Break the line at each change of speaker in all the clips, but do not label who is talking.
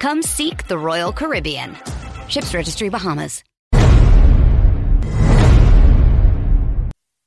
Come seek the Royal Caribbean. Ships Registry Bahamas.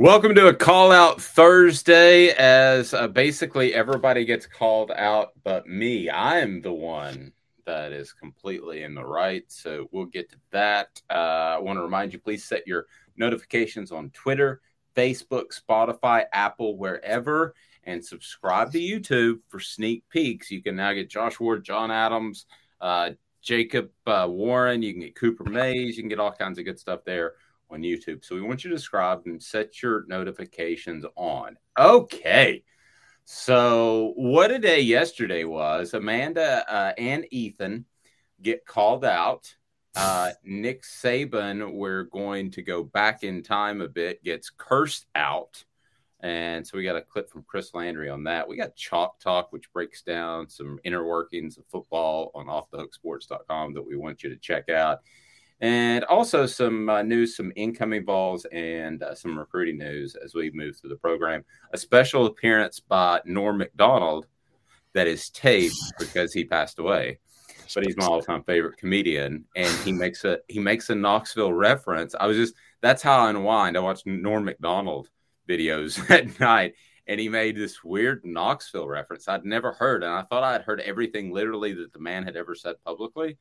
Welcome to a call out Thursday as uh, basically everybody gets called out but me. I am the one that is completely in the right. So we'll get to that. Uh, I want to remind you please set your notifications on Twitter, Facebook, Spotify, Apple, wherever, and subscribe to YouTube for sneak peeks. You can now get Josh Ward, John Adams, uh, Jacob uh, Warren. You can get Cooper Mays. You can get all kinds of good stuff there on YouTube. So we want you to subscribe and set your notifications on. Okay. So what a day yesterday was. Amanda uh, and Ethan get called out. Uh, Nick Saban, we're going to go back in time a bit, gets cursed out. And so we got a clip from Chris Landry on that. We got Chalk Talk, which breaks down some inner workings of football on offthehooksports.com that we want you to check out and also some uh, news, some incoming balls, and uh, some recruiting news as we move through the program. A special appearance by Norm Macdonald that is taped because he passed away, but he's my all-time favorite comedian, and he makes a he makes a Knoxville reference. I was just that's how I unwind. I watch Norm Macdonald videos at night, and he made this weird Knoxville reference I'd never heard, and I thought I had heard everything literally that the man had ever said publicly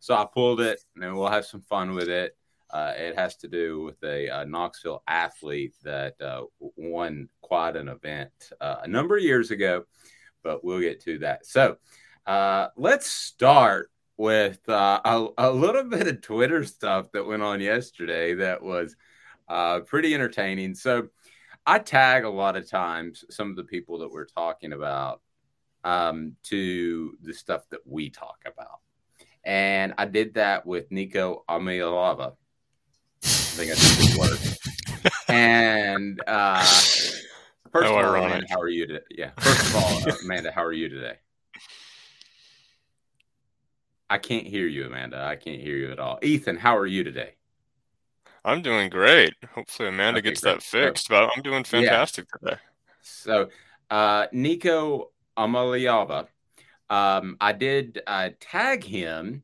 so I pulled it, and we'll have some fun with it. Uh, it has to do with a, a Knoxville athlete that uh, won quite an event uh, a number of years ago, but we'll get to that. So uh, let's start with uh, a, a, little bit of Twitter stuff that went on yesterday that was uh, pretty entertaining. So I tag a lot of times some of the people that we're talking about um, to the stuff that we talk about. And I did that with Nico Iamaleava. I think I did the word. and uh, first of all, Amanda, how are you today? Yeah. First of all, uh, Amanda, how are you today? I can't hear you, Amanda. I can't hear you at all. Ethan, how are you today?
I'm doing great. Hopefully, Amanda okay, gets great. that fixed, but I'm doing fantastic yeah. today.
So, uh, Nico Iamaleava um, I did uh, tag him.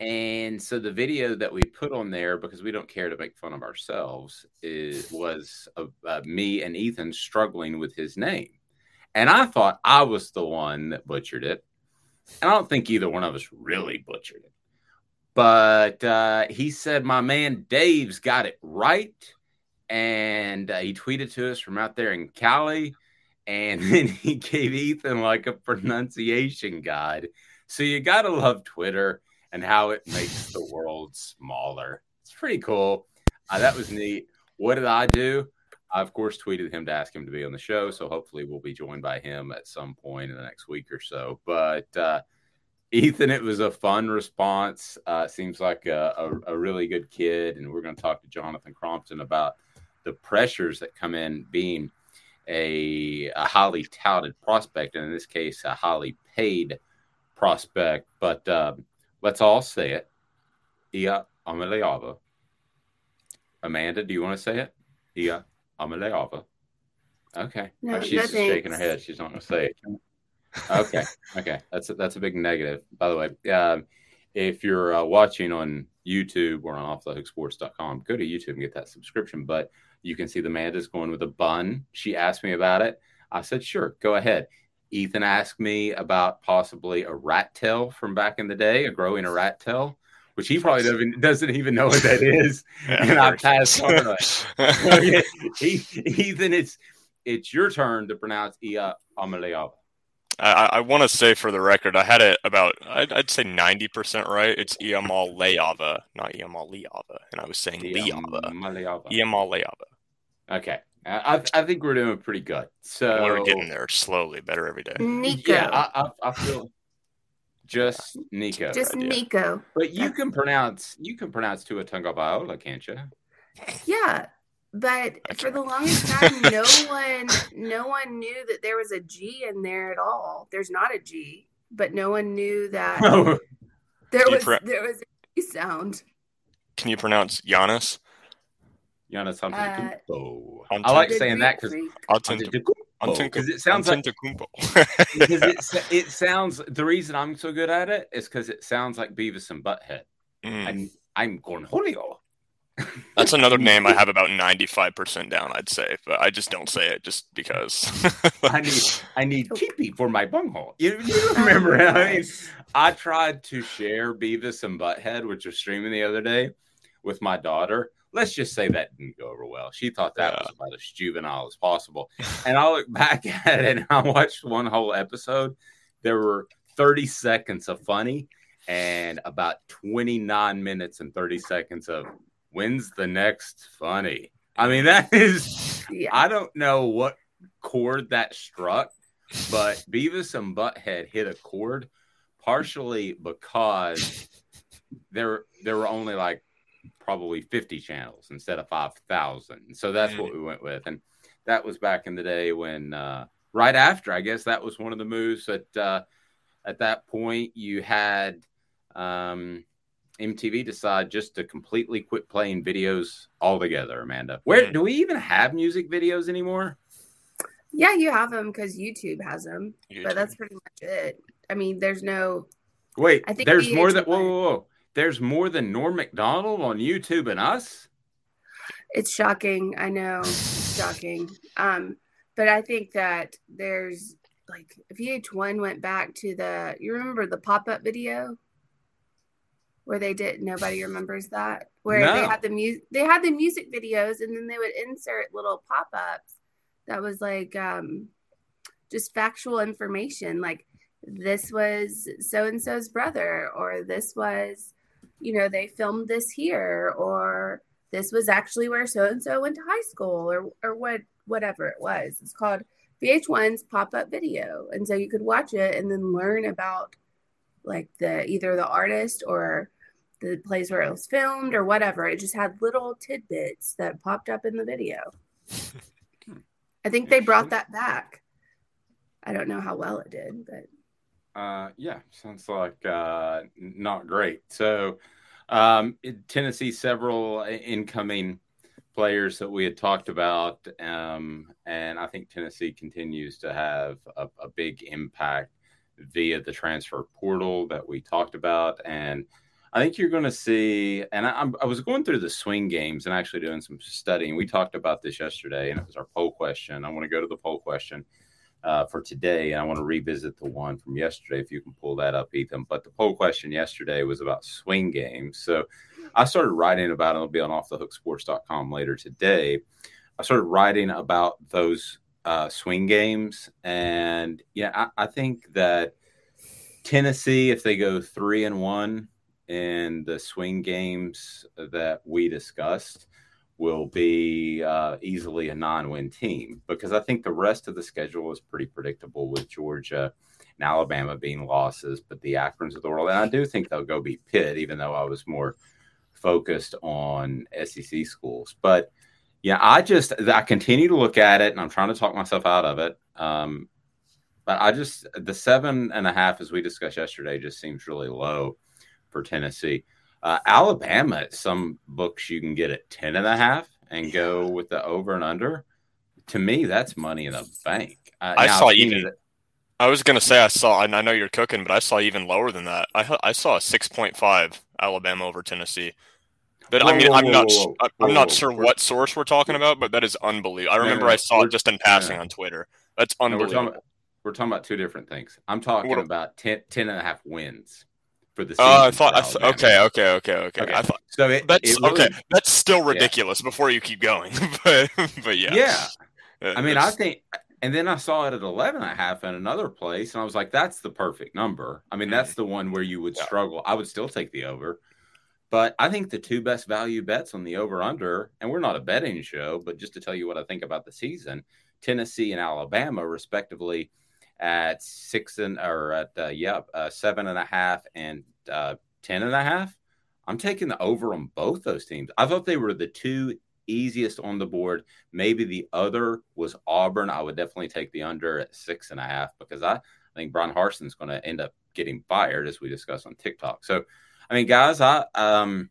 And so the video that we put on there, because we don't care to make fun of ourselves, is, was uh, uh, me and Ethan struggling with his name. And I thought I was the one that butchered it. And I don't think either one of us really butchered it. But uh, he said, My man Dave's got it right. And uh, he tweeted to us from out there in Cali and then he gave Ethan like a pronunciation guide. So you gotta love Twitter and how it makes the world smaller. It's pretty cool. Uh, that was neat. What did I do? I, of course, tweeted him to ask him to be on the show. So hopefully we'll be joined by him at some point in the next week or so. But uh, Ethan, it was a fun response. Uh, seems like a, a, a, really good kid. And we're going to talk to Jonathan Crompton about the pressures that come in being a, a highly touted prospect, and in this case, a highly paid prospect. But uh, let's all say it. Ia Amaleava. Amanda, do you want to say it? Ia Amaleava. Okay.
No,
oh, she's just shaking her head. She's not going to say it. Okay. okay. That's a, that's a big negative. By the way, um, if you're uh, watching on YouTube or on offthehooksports.com, go to YouTube and get that subscription. But you can see the Amanda's going with a bun. She asked me about it. I said, sure, go ahead. Ethan asked me about possibly a rat tail from back in the day, a growing a rat tail, which he probably doesn't, doesn't even know what that is. yeah, and I passed on it. okay. Ethan, it's it's your turn to pronounce Ia Amaleava.
I, I want to say for the record, I had it about, I'd, I'd say 90% right. It's Iamal Leava, not Iamal Leava. And I was saying Leava. Iamal Leava.
Okay. I, I think we're doing pretty good. So
we're getting there slowly, better every day.
Nico.
Yeah, I, I, I feel just Nico.
Just right Nico.
But you can pronounce you can pronounce Tua Tagovailoa, can't you?
Yeah, but for the longest time, no one no one knew that there was a G in there at all. There's not a G, but no one knew that there was there was a G sound.
Can you pronounce Giannis?
Giannis Antetokounmpo. Uh, I like saying that because because it sounds like because it, it sounds the reason I'm so good at it is because it sounds like Beavis and Butthead. Mm. I'm I'm Cornholio.
That's another name I have about ninety five percent down. I'd say, but I just don't say it just because.
I need I need keepy for my bunghole. You, you remember? I mean, I tried to share Beavis and Butthead, which was streaming the other day, with my daughter let's just say that didn't go over well. She thought that yeah. was about as juvenile as possible. and I look back at it and I watched one whole episode. There were 30 seconds of funny and about 29 minutes and 30 seconds of when's the next funny. I mean, that is, yeah. I don't know what chord that struck, but Beavis and Butthead hit a chord partially because there there were only like probably 50 channels instead of 5,000. So that's what we went with. And that was back in the day when, uh, right after, I guess that was one of the moves that, uh, at that point you had, um, MTV decide just to completely quit playing videos altogether, Amanda. Where mm. do we even have music videos anymore?
Yeah, you have them because YouTube has them, YouTube. but that's pretty much it. I mean, there's no.
Wait, I think there's more than whoa, whoa, whoa there's more than Norm Macdonald on YouTube and us?
It's shocking. I know. shocking. Um, but I think that there's like VH1 went back to the you remember the pop-up video where they did nobody remembers that where no. they had the music they had the music videos and then they would insert little pop-ups that was like um just factual information like this was so and so's brother or this was you know, they filmed this here, or this was actually where so and so went to high school, or or what whatever it was. It's called VH1's pop up video, and so you could watch it and then learn about like the either the artist or the place where it was filmed or whatever. It just had little tidbits that popped up in the video. I think they brought that back. I don't know how well it did, but
uh, yeah, sounds like uh, not great. So, um, Tennessee, several incoming players that we had talked about, um, and I think Tennessee continues to have a, a, big impact via the transfer portal that we talked about, and I think you're going to see. And I, I was going through the swing games and actually doing some studying. We talked about this yesterday, and it was our poll question. I want to go to the poll question uh, for today. And I want to revisit the one from yesterday, if you can pull that up, Ethan. But the poll question yesterday was about swing games. So I started writing about it. It'll be on offthehooksports.com later today. I started writing about those uh, swing games, and yeah, I, I think that Tennessee, if they go three and one in the swing games that we discussed, will be uh, easily a non-win team because I think the rest of the schedule is pretty predictable with Georgia and Alabama being losses, but the Akrons of the world, and I do think they'll go beat Pitt, even though I was more focused on SEC schools. But yeah, I just I continue to look at it, and I'm trying to talk myself out of it. Um, but I just the seven and a half, as we discussed yesterday, just seems really low for Tennessee. Uh, Alabama, some books you can get at 10 and a half and go with the over and under. To me, that's money in the bank.
Uh, I saw even. I was gonna say I saw, and I know you're cooking, but I saw even lower than that. I I saw a six point five Alabama over Tennessee. That whoa, I mean, whoa, I'm not whoa, I'm not sure what source we're talking about, but that is unbelievable. I remember no, no, I saw it just in passing on Twitter. That's unbelievable.
No, we're, talking, we're, talking, about two different things. I'm talking what, about 10, 10 and a half wins for the season. Oh,
I thought. I th- okay, okay, okay, okay, okay. I thought so. It, that's it really, okay. That's still ridiculous. Yeah. Before you keep going, but but yeah,
yeah. Uh, I mean, I think, and then I saw it at 11 and a half in another place, and I was like, that's the perfect number. I mean, that's mm-hmm. the one where you would yeah. struggle. I would still take the over. But I think the two best value bets on the over under, and we're not a betting show, but just to tell you what I think about the season, Tennessee and Alabama, respectively, at six and or at uh, yep uh, seven and a half and uh, ten and a half. I'm taking the over on both those teams. I thought they were the two easiest on the board. Maybe the other was Auburn. I would definitely take the under at six and a half because I, I think Bryan Harsin's going to end up getting fired, as we discussed on TikTok. So, I mean, guys, I um,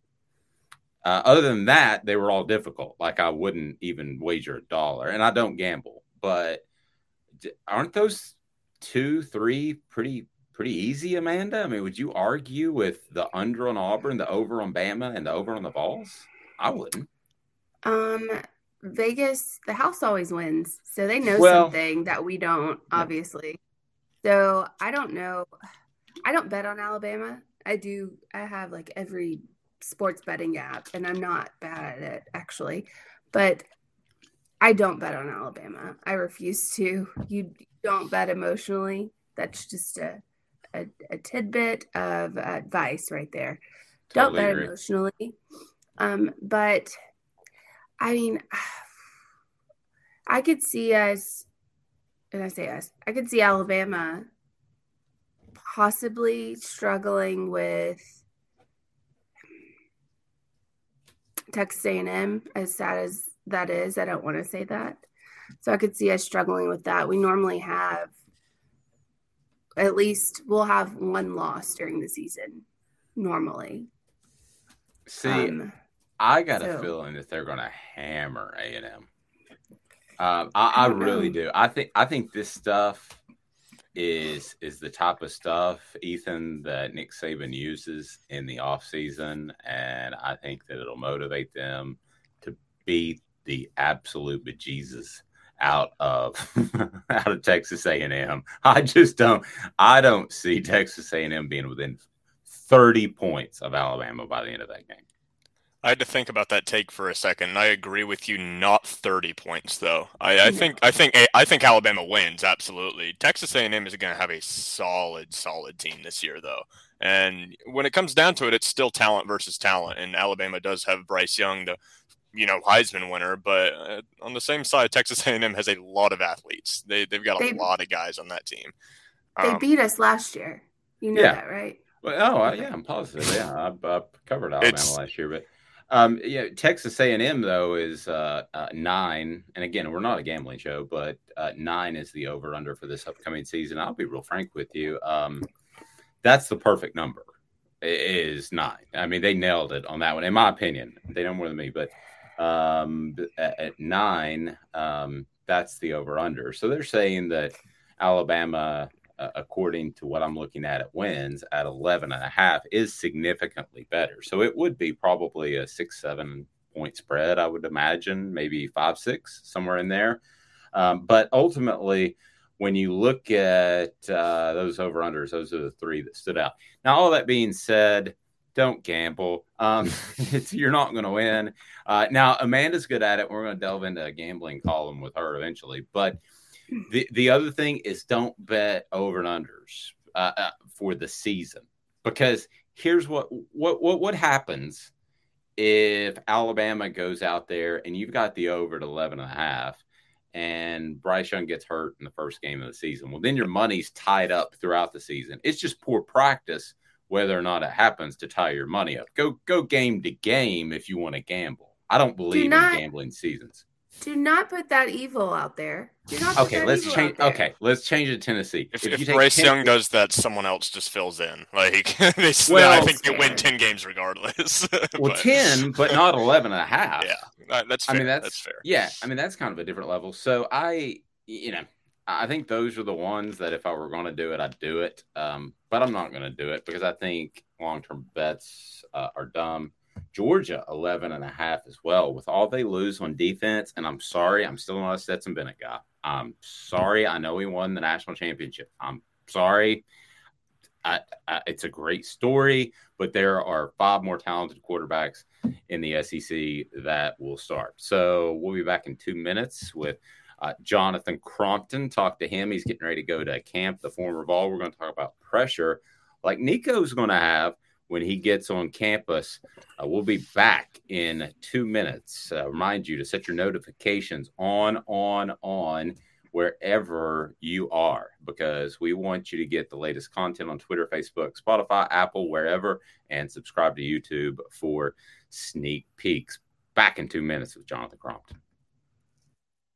uh, other than that, they were all difficult. Like I wouldn't even wager a dollar, and I don't gamble. But aren't those two, three pretty pretty easy, Amanda? I mean, would you argue with the under on Auburn, the over on Bama, and the over on the Vols? I wouldn't.
Um, Vegas, the house always wins, so they know well, something that we don't, obviously. So I don't know. I don't bet on Alabama. I do. I have like every sports betting app, and I'm not bad at it actually, but I don't bet on Alabama. I refuse to. You don't bet emotionally. That's just a a, a tidbit of advice right there. Totally don't bet agree. emotionally. Um, but I mean, I could see us, and I say us, I could see Alabama possibly struggling with Texas A&M. As sad as that is, I don't want to say that. So I could see us struggling with that. We normally have at least we'll have one loss during the season normally.
See, um, I got so, a feeling that they're going to hammer A and M. Um, I, I really do. I think I think this stuff is is the type of stuff Ethan that Nick Saban uses in the off season, and I think that it'll motivate them to beat the absolute bejesus out of out of Texas A&M. I just don't I don't see Texas A&M being within 30 points of Alabama by the end of that game.
I had to think about that take for a second. I agree with you. Not thirty points, though. I, I think I think I think Alabama wins absolutely. Texas A&M is going to have a solid, solid team this year, though. And when it comes down to it, it's still talent versus talent. And Alabama does have Bryce Young, the you know Heisman winner, but uh, on the same side, Texas A&M has a lot of athletes. They they've got a they, lot of guys on that team.
Um, they beat us last year. You know yeah. that, right?
Well, oh yeah, I'm positive. Yeah, I, I covered Alabama last year, but um, yeah, Texas A&M though is uh, uh, nine, and again, we're not a gambling show, but uh, nine is the over under for this upcoming season. I'll be real frank with you. Um, that's the perfect number. Is nine. I mean, they nailed it on that one, in my opinion. They know more than me, but um, at, at, nine, um, that's the over under. So they're saying that Alabama, uh, according to what I'm looking at, it wins at 11 and a half is significantly better. So it would be probably a six, seven point spread, I would imagine, maybe five, six, somewhere in there. Um, but ultimately, when you look at uh, those over unders, those are the three that stood out. Now, all that being said, don't gamble. Um, you're not going to win. Uh, now, Amanda's good at it. We're going to delve into a gambling column with her eventually. But The the other thing is don't bet over and unders uh, uh, for the season because here's what what what what happens if Alabama goes out there and you've got the over at 11 and a half and Bryce Young gets hurt in the first game of the season. Well, then your money's tied up throughout the season. It's just poor practice whether or not it happens to tie your money up. Go go game to game if you want to gamble. I don't believe Do not, in gambling seasons.
Do not put that evil out there.
okay, let's change. Okay, let's change it to Tennessee.
If, if, if Bryce Ten- Young does that, someone else just fills in. Like they, well, I think they win ten games regardless.
well, but, ten, but not 11 and a half.
Yeah, that's. Fair. I mean, that's, that's fair.
Yeah, I mean that's kind of a different level. So I, you know, I think those are the ones that if I were going to do it, I'd do it. Um, but I'm not going to do it because I think long term bets uh, are dumb. Georgia 11 and a half as well with all they lose on defense. And I'm sorry, I'm still not a Stetson Bennett guy. I'm sorry. I know he won the national championship. I'm sorry. I, I, it's a great story, but there are five more talented quarterbacks in the SEC that will start. So we'll be back in two minutes with uh, Jonathan Crompton. Talk to him. He's getting ready to go to camp, the former Vol. We're going to talk about pressure like Nico's going to have when he gets on campus. Uh, we'll be back in two minutes. Uh, remind you to set your notifications on, on, on wherever you are because we want you to get the latest content on Twitter, Facebook, Spotify, Apple, wherever, and subscribe to YouTube for sneak peeks. Back in two minutes with Jonathan Crompton.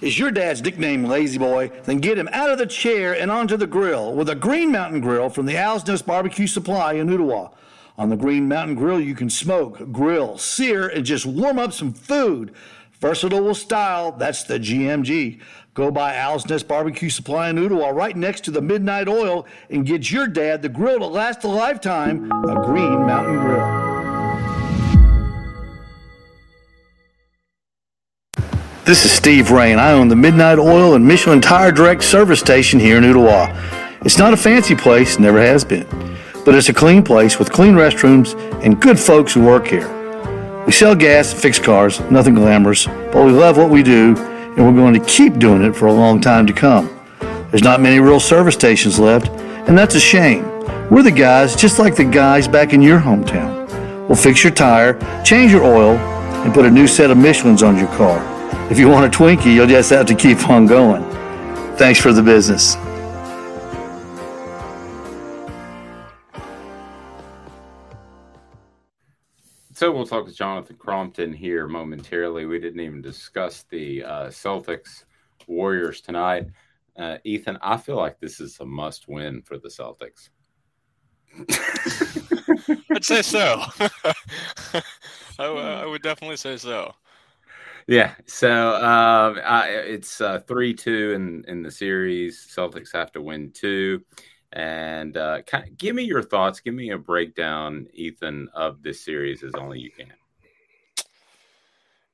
Is your dad's nickname Lazy Boy? Then get him out of the chair and onto the grill with a Green Mountain Grill from the Owl's Nest Barbecue Supply in Ooltewah. On the Green Mountain Grill, you can smoke, grill, sear, and just warm up some food. Versatile style, that's the GMG. Go by Owl's Nest Barbecue Supply in Ooltewah, right next to the Midnight Oil, and get your dad the grill to last a lifetime, a Green Mountain Grill. This is Steve Rain. I own the Midnight Oil and Michelin Tire Direct service station here in Ooltewah. It's not a fancy place, never has been, but it's a clean place with clean restrooms and good folks who work here. We sell gas fix cars, nothing glamorous, but we love what we do and we're going to keep doing it for a long time to come. There's not many real service stations left, and that's a shame. We're the guys just like the guys back in your hometown. We'll fix your tire, change your oil, and put a new set of Michelins on your car. If you want a Twinkie, you'll just have to keep on going. Thanks for the business.
So we'll talk to Jonathan Crompton here momentarily. We didn't even discuss the uh, Celtics Warriors tonight. Uh, Ethan, I feel like this is a must win for the Celtics.
I'd say so. I, I would definitely say so.
Yeah, so um, I, it's uh, three two in in the series. Celtics have to win two, and uh, kind of give me your thoughts. Give me a breakdown, Ethan, of this series as only you can.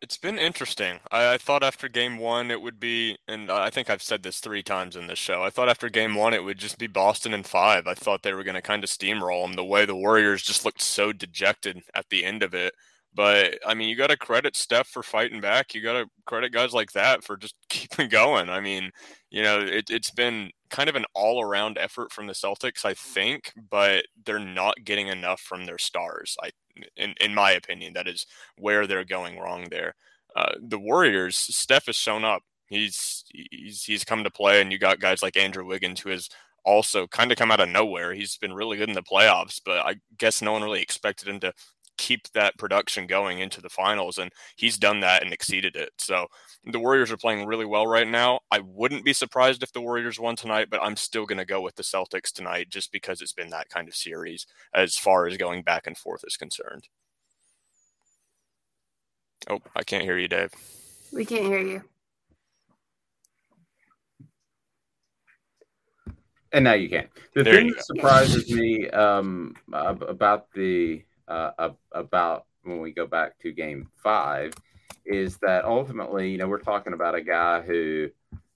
It's been interesting. I, I, thought after game one it would be, and I think I've said this three times in this show. I thought after game one it would just be Boston and five. I thought they were going to kind of steamroll them. The way the Warriors just looked so dejected at the end of it but I mean, you got to credit Steph for fighting back. You got to credit guys like that for just keeping going. I mean, you know, it, it's been kind of an all around effort from the Celtics, I think, but they're not getting enough from their stars. I, in, in my opinion, that is where they're going wrong there. Uh, the Warriors, Steph has shown up He's he's he's come to play, and you got guys like Andrew Wiggins who has also kind of come out of nowhere. He's been really good in the playoffs, but I guess no one really expected him to keep that production going into the finals, and he's done that and exceeded it. So the Warriors are playing really well right now. I wouldn't be surprised if the Warriors won tonight, but I'm still going to go with the Celtics tonight just because it's been that kind of series as far as going back and forth is concerned. Oh, I can't hear you, Dave.
We can't hear you.
And now you can. The
There
thing that surprises me um, about the uh, about when we go back to Game Five is that ultimately, you know, we're talking about a guy who,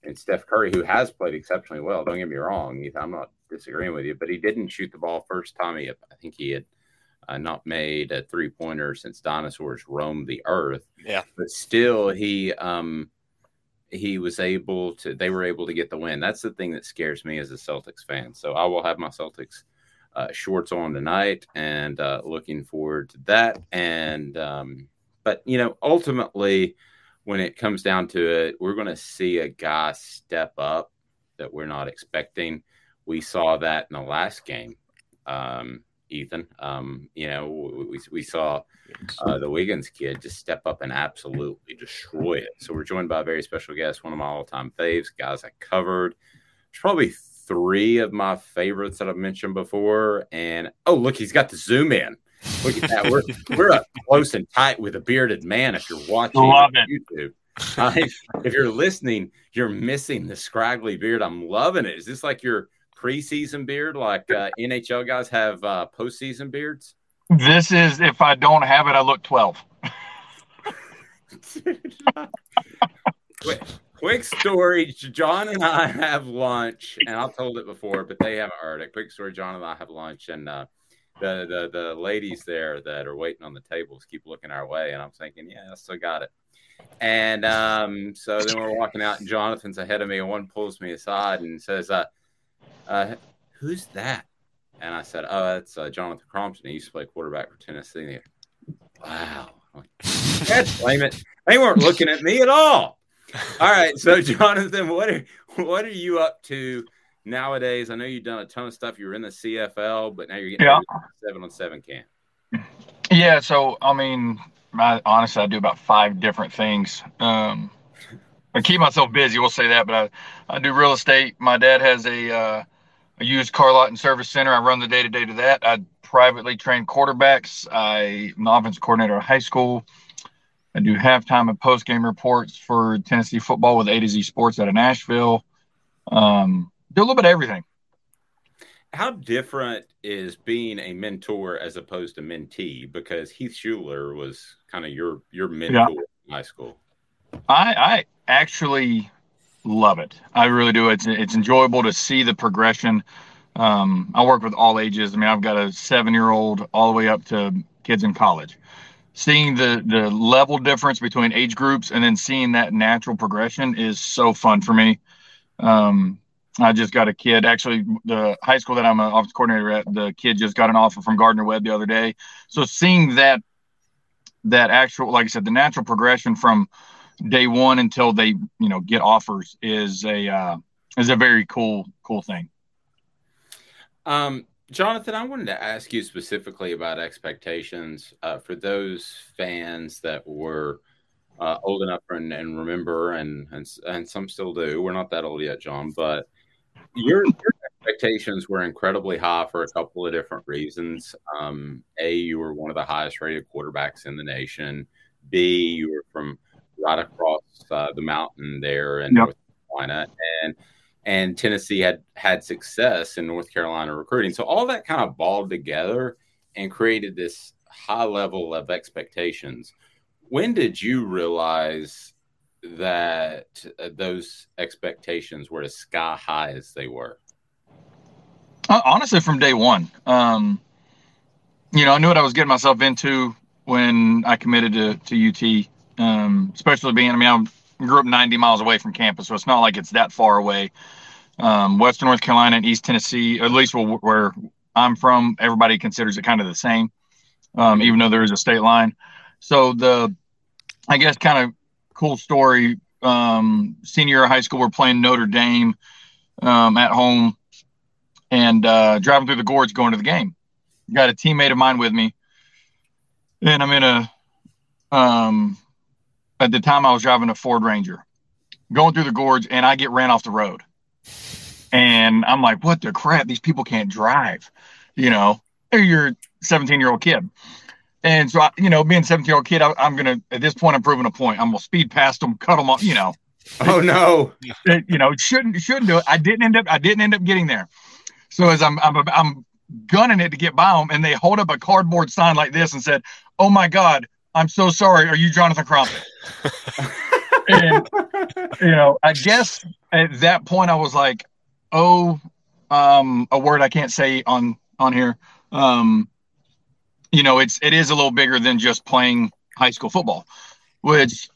and Steph Curry, who has played exceptionally well. Don't get me wrong, I'm not disagreeing with you, but he didn't shoot the ball first time. He, I think he had uh, not made a three pointer since dinosaurs roamed the earth.
Yeah.
But still, he um, he was able to. They were able to get the win. That's the thing that scares me as a Celtics fan. So I will have my Celtics uh, shorts on tonight, and uh, looking forward to that. And um, but you know, ultimately, when it comes down to it, we're going to see a guy step up that we're not expecting. We saw that in the last game, um, Ethan. Um, you know, we, we saw uh, the Wiggins kid just step up and absolutely destroy it. So we're joined by a very special guest, one of my all-time faves, guys I covered. There's probably three of my favorites that I've mentioned before. And oh, look, he's got the zoom in. Look at that. We're we're up close and tight with a bearded man. If you're watching YouTube, Uh, if, if you're listening, you're missing the scraggly beard. I'm loving it. Is this like your preseason beard, like uh, NHL guys have uh, postseason beards?
This is if I don't have it, I look twelve.
quick, quick story. John and I have lunch, and I've told it before, but they haven't heard it. Quick story. John and I have lunch, and uh, the, the the ladies there that are waiting on the tables keep looking our way, and I'm thinking, yeah, I still got it. And um, so then we're walking out, and Jonathan's ahead of me, and one pulls me aside and says, uh, uh, "Who's that?" And I said, "Oh, that's uh, Jonathan Crompton. He used to play quarterback for Tennessee." Wow. Like, Can't blame it. They weren't looking at me at all. All right, so Jonathan, what are what are you up to nowadays? I know you've done a ton of stuff. You were in the CFL, but now you're getting
Yeah.
ready for the seven on seven camp.
Yeah, so I mean, I, honestly, I do about five different things. Um, I keep myself busy. We'll say that, but I, I do real estate. My dad has a, uh, a used car lot and service center. I run the day to day to that. I privately train quarterbacks. I, I'm the offense coordinator at high school. I do halftime and post game reports for Tennessee football with A to Z Sports out of Nashville. Um, do a little bit of everything.
How different is being a mentor as opposed to mentee? Because Heath Shuler was kind of your your mentor in high school.
I, I actually love it. I really do. It's it's enjoyable to see the progression. Um, I work with all ages. I mean, I've got a seven year old all the way up to kids in college. Seeing the the level difference between age groups and then seeing that natural progression is so fun for me. Um, I just got a kid. Actually, the high school that I'm an office coordinator at, the kid just got an offer from Gardner Webb the other day. So seeing that that actual, like I said, the natural progression from day one until they you know get offers is a uh, is a very cool cool thing.
Um, Jonathan, I wanted to ask you specifically about expectations uh, for those fans that were uh, old enough and, and remember, and, and and some still do. We're not that old yet, John, but your, your expectations were incredibly high for a couple of different reasons. Um, a, you were one of the highest rated quarterbacks in the nation. B, you were from right across uh, the mountain there in
Yep.
North Carolina, and and Tennessee had had success in North Carolina recruiting. So all that kind of balled together and created this high level of expectations. When did you realize that uh, those expectations were as sky high as they were?
Uh, honestly, from day one, um, you know, I knew what I was getting myself into when I committed to to UT. Um, especially being, I mean, I grew up 90 miles away from campus, so it's not like it's that far away. Um, Western North Carolina and East Tennessee, at least where, I'm from, everybody considers it kind of the same, um, even though there is a state line. So the, I guess, kind of cool story um, senior high school. We're playing Notre Dame um, at home and uh, driving through the gorge going to the game. Got a teammate of mine with me, and I'm in a. Um, at the time, I was driving a Ford Ranger, going through the gorge, and I get ran off the road. And I'm like, "What the crap? These people can't drive." You know, you're 17 year old kid. And so, I, you know, being 17 year old kid, I, am going to, at this point, I'm proving a point. I'm going to speed past them, cut them off, you know.
Oh no.
It, you know, shouldn't, shouldn't do it. I didn't end up, I didn't end up getting there. So as I'm, I'm, I'm gunning it to get by them and they hold up a cardboard sign like this and said, Oh my God, I'm so sorry. Are you Jonathan Crompton? and, you know, I guess at that point I was like, Oh, um, a word I can't say on, on here. Um, you know, it's it is a little bigger than just playing high school football, which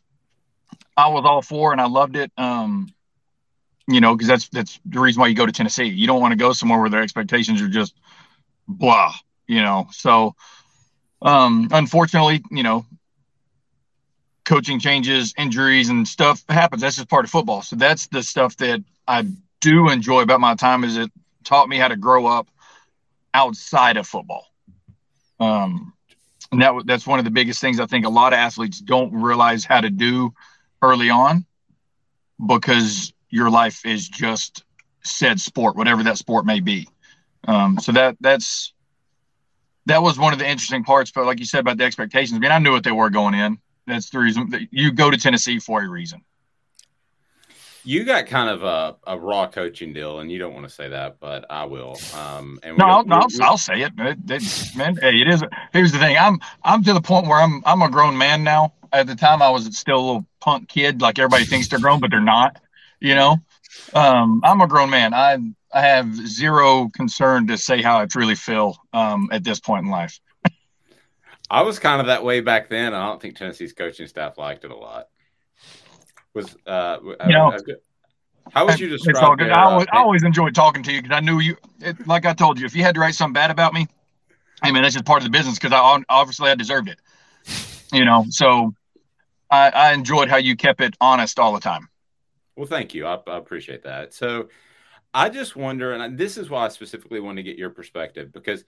I was all for and I loved it. Um, you know, because that's that's the reason why you go to Tennessee. You don't want to go somewhere where their expectations are just blah, you know. So um unfortunately, you know, coaching changes, injuries and stuff happens. That's just part of football. So that's the stuff that I do enjoy about my time is it taught me how to grow up outside of football. Um, and that that's one of the biggest things I think a lot of athletes don't realize how to do early on because your life is just said sport, whatever that sport may be. Um, so that that's that was one of the interesting parts. But like you said about the expectations, I mean, I knew what they were going in. That's the reason that you go to Tennessee for a reason
you got kind of a, a raw coaching deal, and you don't want to say that, but I will. Um, and
no, no, I'll, I'll, say it. It, it. Man, hey, it is. Here's the thing. I'm I'm to the point where I'm I'm a grown man now. At the time, I was still a little punk kid, like everybody thinks they're grown, but they're not. You know, um, I'm a grown man. I I have zero concern to say how I truly feel um, at this point in life.
I was kind of that way back then. I don't think Tennessee's coaching staff liked it a lot was uh, you know, uh, how would you describe? It? It's all good.
Their, I, always, uh, I always enjoyed talking to you because I knew you. It, like I told you, if you had to write something bad about me, I mean that's just part of the business because I obviously I deserved it. You know, so I, I enjoyed how you kept it honest all the time.
Well, thank you. I, I appreciate that. So I just wonder, and this is why I specifically want to get your perspective because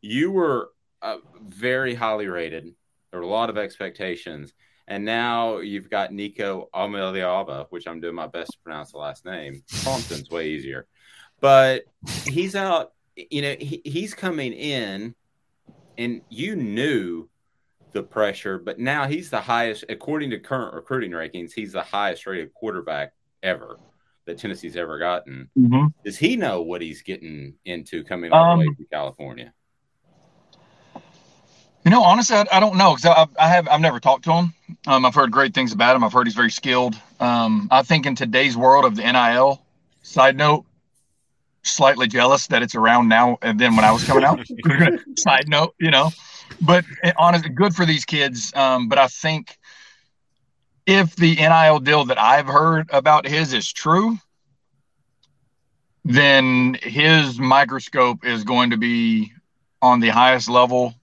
you were uh, very highly rated. There were a lot of expectations and now you've got Nico Iamaleava, which I'm doing my best to pronounce the last name. Crompton's way easier. But he's out, you know, he, he's coming in, and you knew the pressure, but now he's the highest, according to current recruiting rankings, he's the highest rated quarterback ever that Tennessee's ever gotten. Mm-hmm. Does he know what he's getting into coming all um, the way um, to California?
You know, honestly, I, I don't know because I, I, have I've never talked to him. Um, I've heard great things about him. I've heard he's very skilled. Um, I think in today's world of the NIL, side note, slightly jealous that it's around now and then when I was coming out. side note, you know, but eh, honestly, good for these kids. Um, but I think if the NIL deal that I've heard about his is true, then his microscope is going to be on the highest level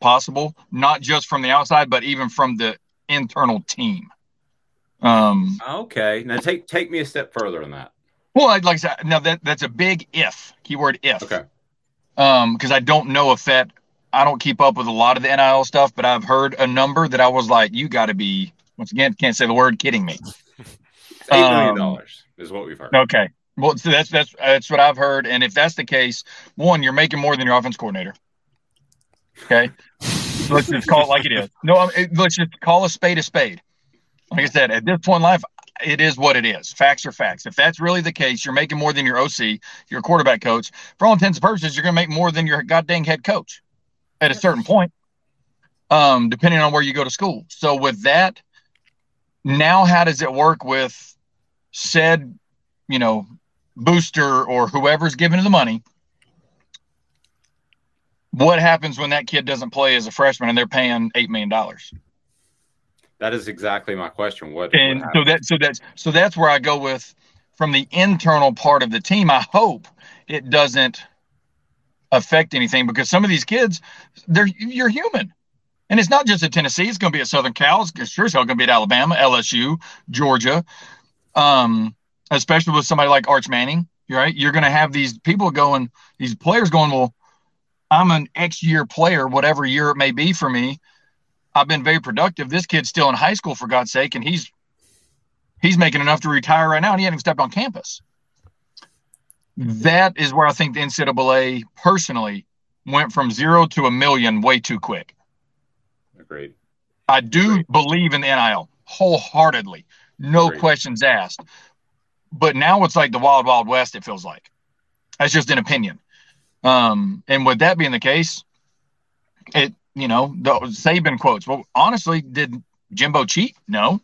possible, not just from the outside, but even from the internal team.
Um, okay, now take take me a step further on that.
Well, I'd like to say now that that's a big if keyword if.
Okay.
Um, because I don't know if that I don't keep up with a lot of the NIL stuff, but I've heard a number that I was like, you got to be once again can't say the word kidding me.
Eight million um, dollars um, is what we've heard.
Okay. Well, so that's that's that's what I've heard, and if that's the case, one, you're making more than your offense coordinator. Okay. let's just call it like it is. No, I mean, let's just call a spade a spade. Like I said, at this point in life, it is what it is. Facts are facts. If that's really the case, you're making more than your OC, your quarterback coach. For all intents and purposes, you're going to make more than your goddamn head coach at a certain point, um, depending on where you go to school. So with that, now how does it work with said, you know, booster or whoever's giving the money? what happens when that kid doesn't play as a freshman and they're paying eight million dollars?
That is exactly my question. What
and
what
so that so that's so that's where I go with from the internal part of the team. I hope it doesn't affect anything because some of these kids, they're you're human. And it's not just at Tennessee; it's going to be at Southern Cal. It's sure as hell going to be at Alabama, LSU, Georgia. Um, especially with somebody like Arch Manning, right? You're going to have these people going, these players going, well, I'm an X year player, whatever year it may be for me. I've been very productive. This kid's still in high school, for God's sake, and he's he's making enough to retire right now, and he hasn't stepped on campus. That is where I think the NCAA personally went from zero to a million way too quick.
Agreed.
I do Agreed. believe in the NIL wholeheartedly, no Agreed. questions asked. But now it's like the wild, wild west. It feels like that's just an opinion. Um, and with that being the case, it you know the Saban quotes. Well, honestly, did Jimbo cheat? No.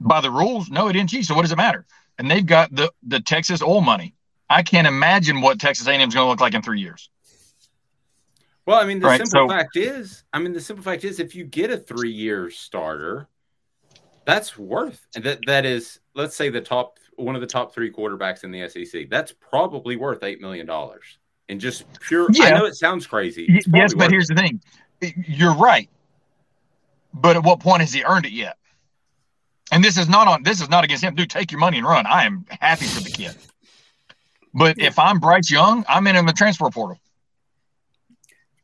By the rules, no, he didn't cheat. So what does it matter? And they've got the the Texas oil money. I can't imagine what Texas A&M is going to look like in three years.
Well, I mean, the right, simple so, fact is, I mean, the simple fact is, if you get a three-year starter, that's worth that. That is, let's say the top one of the top three quarterbacks in the SEC. That's probably worth eight million dollars. And just pure. Yeah. I know it sounds crazy.
Yes, but here's it. the thing. You're right. But at what point has he earned it yet? And this is not on. This is not against him. Dude, take your money and run. I am happy for the kid. But if I'm Bryce Young, I'm in, in the transfer portal.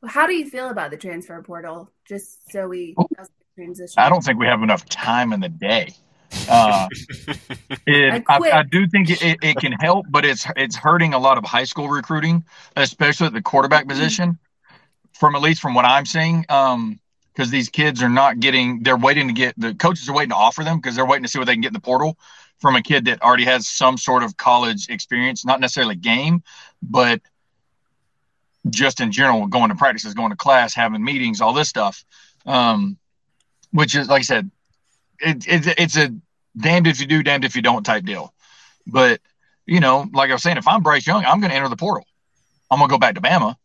How do you feel about the transfer portal? Just so we
transition. I don't think we have enough time in the day. Uh, it, I, I, I, do think it, it, it, can help, but it's it's hurting a lot of high school recruiting, especially at the quarterback position. From at least from what I'm seeing, um, because these kids are not getting, they're waiting to get the coaches are waiting to offer them because they're waiting to see what they can get in the portal from a kid that already has some sort of college experience, not necessarily game, but just in general, going to practices, going to class, having meetings, all this stuff. Um, which is like I said, it, it, it's a damned if you do, damned if you don't type deal. But you know, like I was saying, if I'm Bryce Young, I'm going to enter the portal. I'm going to go back to Bama,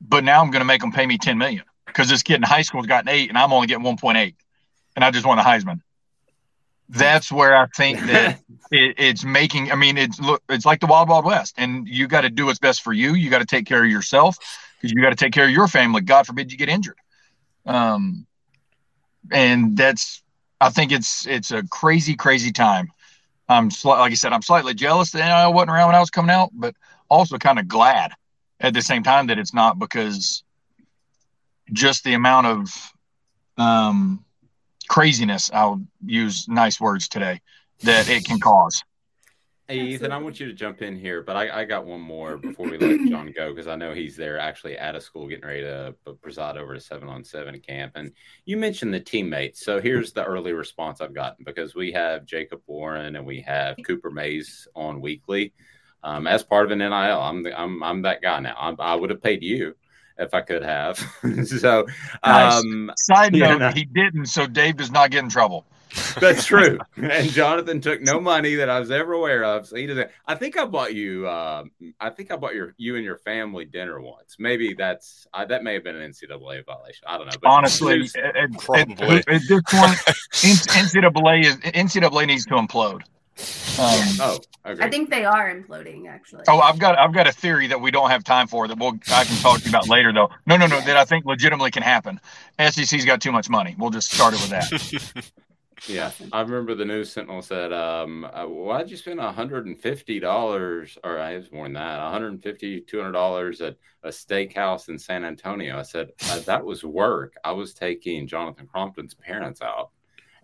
but now I'm going to make them pay me 10 million because this kid in high school's gotten eight and I'm only getting 1.8, and I just won a Heisman. That's where I think that it, it's making. I mean, it's look, it's like the Wild Wild West, and you got to do what's best for you. You got to take care of yourself because you got to take care of your family. God forbid you get injured. Um, and that's I think it's it's a crazy crazy time. I'm sli- like I said, I'm slightly jealous that I wasn't around when I was coming out, but also kind of glad at the same time that it's not because just the amount of um, craziness. I'll use nice words today that it can cause.
Hey, Ethan, I want you to jump in here, but I, I got one more before we let John go because I know he's there actually at a school getting ready to preside over a seven on seven camp. And you mentioned the teammates. So here's the early response I've gotten because we have Jacob Warren and we have Cooper Mays on weekly um, as part of an NIL. I'm, the, I'm, I'm that guy now. I'm, i would have paid you if I could have. so, um,
nice. side note, he didn't. So Dave does not get in trouble.
That's true. and Jonathan took no money that I was ever aware of. So he doesn't. I think I bought you. Uh, I think I bought your you and your family dinner once. Maybe that's uh, that may have been an NCAA violation. I don't know.
But Honestly, at, probably at, at this point, NCAA is NCAA needs to implode.
Um, oh, okay. I think they are imploding. Actually.
Oh, I've got I've got a theory that we don't have time for that we'll I can talk to you about later though. No, no, no. That I think legitimately can happen. SEC's got too much money. We'll just start it with that.
Yeah, I remember the news sentinel said, um, uh, "Why'd you spend hundred and fifty dollars, or I was more than that, 150 200 dollars at a steakhouse in San Antonio?" I said, uh, "That was work. I was taking Jonathan Crompton's parents out,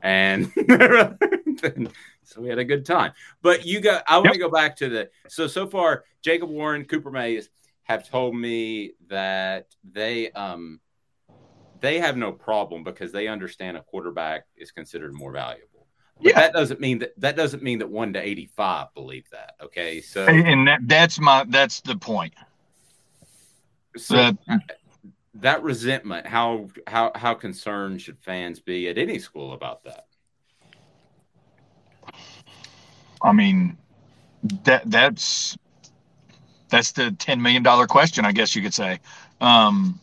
and so we had a good time." But you got, I want to yep. go back to the so so far. Jacob Warren, Cooper Mays have told me that they um they have no problem because they understand a quarterback is considered more valuable. But yeah. that doesn't mean that that doesn't mean that one to eighty five believe that. Okay, so
and that, that's my that's the point.
So that, that resentment, how how how concerned should fans be at any school about that?
I mean, that that's that's the ten million dollar question, I guess you could say. Um,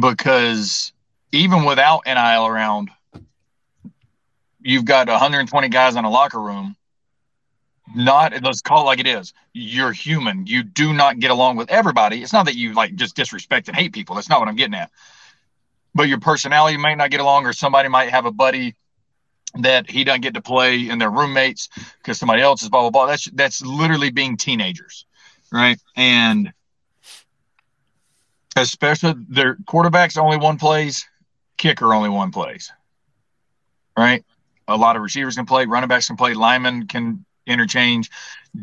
because even without NIL around, you've got 120 guys in a locker room. Not let's call it like it is. You're human. You do not get along with everybody. It's not that you like just disrespect and hate people. That's not what I'm getting at. but your personality might not get along, or somebody might have a buddy that he doesn't get to play and they're roommates because somebody else is blah blah blah. That's that's literally being teenagers, right? And especially their quarterbacks only one plays, kicker only one plays, right? A lot of receivers can play, running backs can play, linemen can interchange,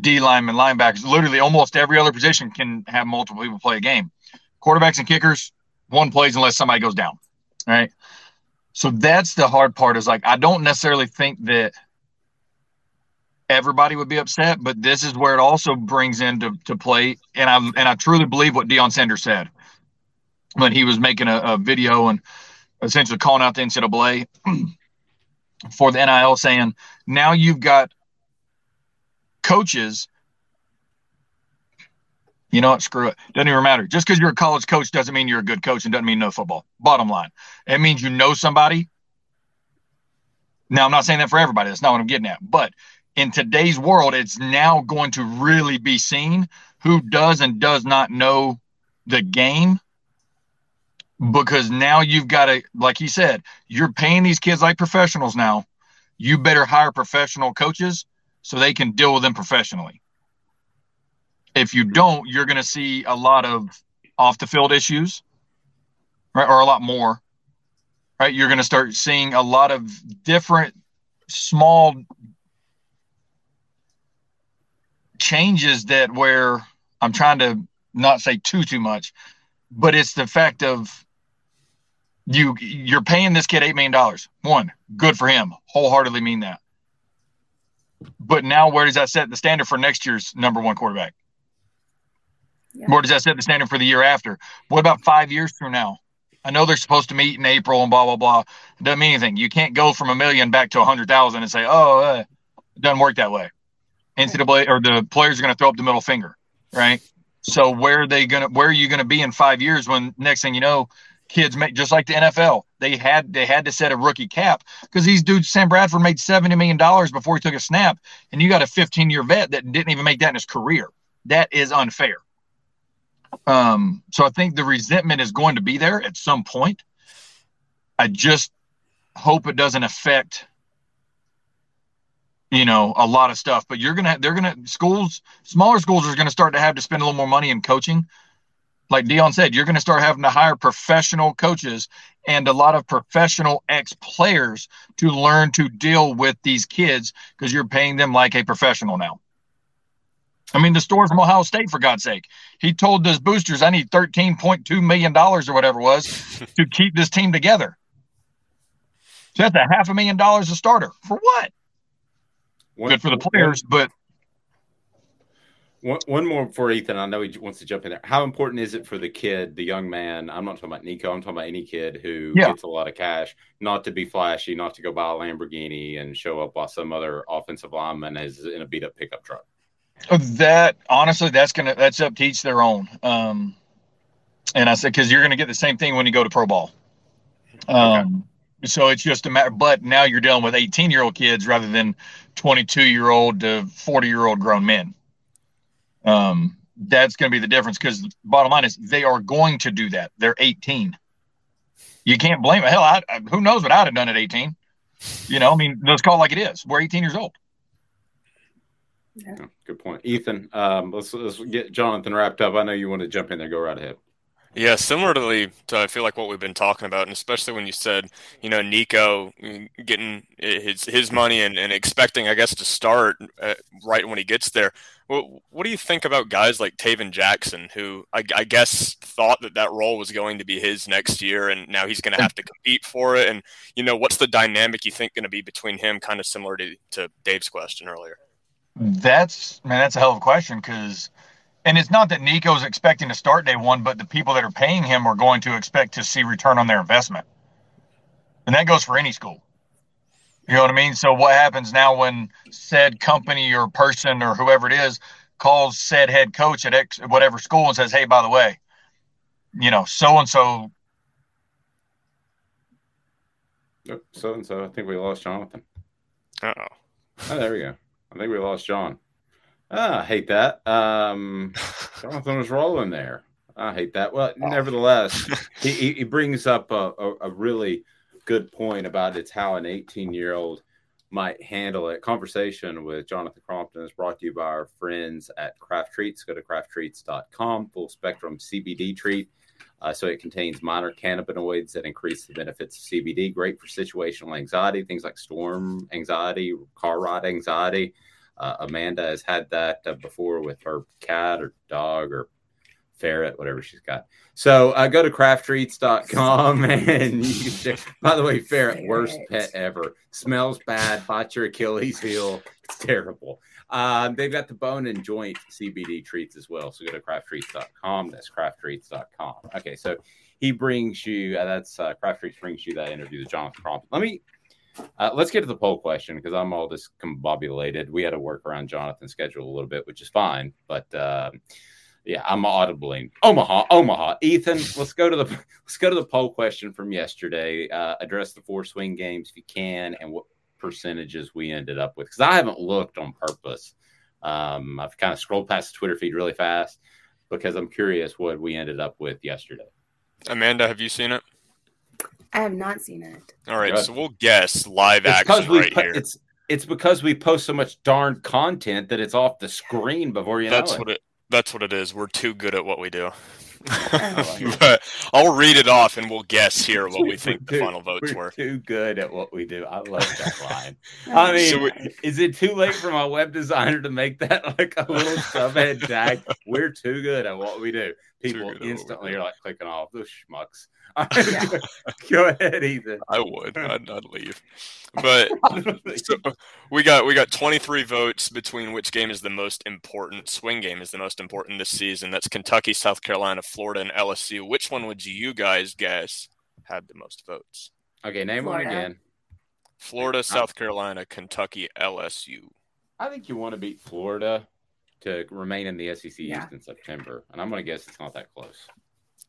D linemen, linebackers. Literally, almost every other position can have multiple people play a game. Quarterbacks and kickers, one plays unless somebody goes down, right? So that's the hard part. Is like I don't necessarily think that everybody would be upset, but this is where it also brings into to play. And I and I truly believe what Deion Sanders said when he was making a, a video and essentially calling out the NCAA for the NIL, saying now you've got coaches. You know what? Screw it. Doesn't even matter. Just because you're a college coach doesn't mean you're a good coach and doesn't mean no football. Bottom line, it means you know somebody. Now, I'm not saying that for everybody. That's not what I'm getting at. But in today's world, it's now going to really be seen who does and does not know the game because now you've got to, like he said, you're paying these kids like professionals now. You better hire professional coaches so they can deal with them professionally. If you don't, you're going to see a lot of off the field issues, right? Or a lot more, right? You're going to start seeing a lot of different small changes that where I'm trying to not say too, too much, but it's the fact of you you're paying this kid eight million dollars. One, good for him. Wholeheartedly mean that. But now, where does that set the standard for next year's number one quarterback? Yeah. Where does that set the standard for the year after? What about five years from now? I know they're supposed to meet in April and blah blah blah. It doesn't mean anything. You can't go from a million back to a hundred thousand and say, "Oh, uh, it doesn't work that way." NCAA or the players are going to throw up the middle finger, right? So where are they going to? Where are you going to be in five years when next thing you know, kids make just like the NFL. They had they had to set a rookie cap because these dudes, Sam Bradford made seventy million dollars before he took a snap, and you got a fifteen year vet that didn't even make that in his career. That is unfair. Um, so I think the resentment is going to be there at some point. I just hope it doesn't affect you know a lot of stuff but you're gonna they're gonna schools smaller schools are gonna start to have to spend a little more money in coaching like Deion said, you're to start having to hire professional coaches and a lot of professional ex players to learn to deal with these kids because you're paying them like a professional now. I mean, the story from Ohio State, for God's sake, he told those boosters, I need $13.2 million or whatever it was to keep this team together. So that's a half a million dollars a starter. For what? Good for the players, but
one, one more for Ethan. I know he wants to jump in there. How important is it for the kid, the young man? I'm not talking about Nico. I'm talking about any kid who yeah. gets a lot of cash, not to be flashy, not to go buy a Lamborghini and show up while some other offensive lineman is in a beat up pickup truck.
That honestly, that's gonna that's up to each their own. Um, and I said because you're gonna get the same thing when you go to pro ball. Um, okay. so it's just a matter. But now you're dealing with 18 year old kids rather than 22 year old to 40 year old grown men. Um, that's to be the difference because bottom line is they are going to do that. They're 18. You can't blame it. Hell, I, who knows what I'd have done at 18? You know, I mean, let's call it like it is. We're 18 years old.
Yeah. Good point, Ethan. Um, let's let's get Jonathan wrapped up. I know you want to jump in there. Go right ahead.
Yeah, similarly to I feel like what we've been talking about, and especially when you said, you know, Nico mm, getting his his money and, and expecting, I guess, to start uh, right when he gets there. What, what do you think about guys like Tayven Jackson, who I, I, guess thought that that role was going to be his next year, and now he's going to have to compete for it? And you know, what's the dynamic you think going to be between him, kind of similar to to Dave's question earlier?
That's man, that's a hell of a question because and it's not that Nico's expecting to start day one, but the people that are paying him are going to expect to see return on their investment. And that goes for any school. You know what I mean? So what happens now when said company or person or whoever it is calls said head coach at X, whatever school and says, "Hey, by the way, you know, so and so."
So and so. I think we lost Jonathan.
oh.
Oh, there we go. I think we lost John. Ah, I hate that. Um, Jonathan was rolling there. I hate that. Well, oh. nevertheless, he, he brings up a, a, a, really good point about it's how an 18 year old might handle it. Conversation with Jonathan Crompton is brought to you by our friends at Craft Treats. Go to crafttreats.com, full spectrum CBD treat. Uh, so it contains minor cannabinoids that increase the benefits of CBD. Great for situational anxiety, things like storm anxiety, car ride anxiety. Uh, Amanda has had that uh, before with her cat or dog or ferret, whatever she's got. So uh, go to crafttreats.com and you can check. By the way, ferret, worst pet ever. Smells bad, bites your Achilles heel. It's terrible. Um, they've got the bone and joint CBD treats as well. So go to crafttreats.com. That's crafttreats.com. Okay, so he brings you, uh, that's uh, Craft Treats brings you that interview with Jonathan Crompton. Let me, uh, let's get to the poll question because I'm all discombobulated. We had to work around Jonathan's schedule a little bit, which is fine. But uh, yeah, I'm audibly Omaha, Omaha. Ethan, let's go to the let's go to the poll question from yesterday. Uh, address the four swing games if you can, and what percentages we ended up with because I haven't looked on purpose. Um, I've kind of scrolled past the Twitter feed really fast because I'm curious what we ended up with yesterday.
Amanda, have you seen it?
I have not seen it.
All right, Good. so we'll guess live it's action right
po-
here.
It's it's because we post so much darn content that it's off the screen before you
that's
know it.
What it. That's what it is. We're too good at what we do. but I'll read it off and we'll guess here what we think the final votes
we're
were.
Too good at what we do. I love that line. Oh, I mean, so we, is it too late for my web designer to make that like a little subhead tag? We're too good at what we do. People instantly are like clicking off those schmucks. Go ahead, Ethan.
I would. I'd, I'd leave. But so we got we got 23 votes between which game is the most important. Swing game is the most important this season. That's Kentucky, South Carolina, Florida, and LSU. Which one would you guys guess had the most votes?
Okay, name Florida. one again.
Florida, South Carolina, Kentucky, LSU.
I think you want to beat Florida to remain in the SEC yeah. East in September, and I'm going to guess it's not that close.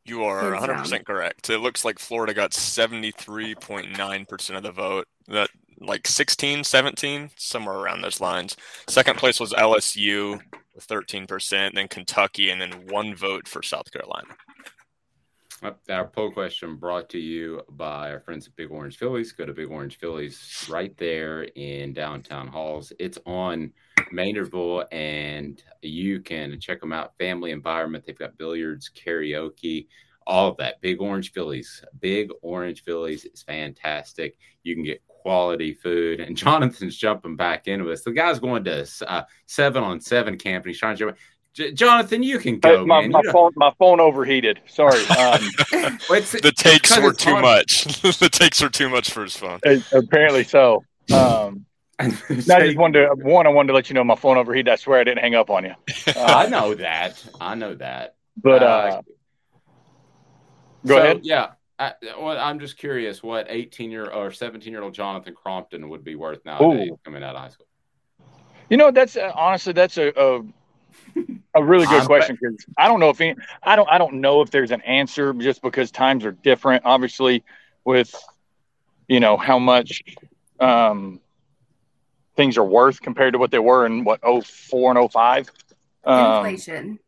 You are 100% correct. It looks like Florida got 73.9% of the vote. That like 16, 17, somewhere around those lines. Second place was LSU with 13%, then Kentucky, and then one vote for South Carolina.
Our poll question brought to you by our friends at Big Orange Phillies. Go to Big Orange Phillies right there in downtown Halls. It's on Maynardville, and you can check them out. Family environment. They've got billiards, karaoke, all of that. Big Orange Phillies. Big Orange Phillies is fantastic. You can get quality food. And Jonathan's jumping back into us. The guy's going to uh, seven on seven camp, and he's trying to jump. J- Jonathan, you can go.
my, my phone, my phone overheated. Sorry. Um,
the takes were too on. much. the takes were too much for his phone.
Apparently so. Um, I just wanted to one. I wanted to let you know my phone overheated. I swear I didn't hang up on you.
Uh, I know that. I know that.
But uh, uh go
so,
ahead.
Yeah. I, well, I'm just curious what 18 year or 17 year old Jonathan Crompton would be worth nowadays Ooh. coming out of high school.
You know, that's uh, honestly that's a, a a really good question because I don't know if any, I don't I don't know if there's an answer just because times are different. Obviously, with you know how much um, things are worth compared to what they were in what 04 and 05.
Um, Inflation.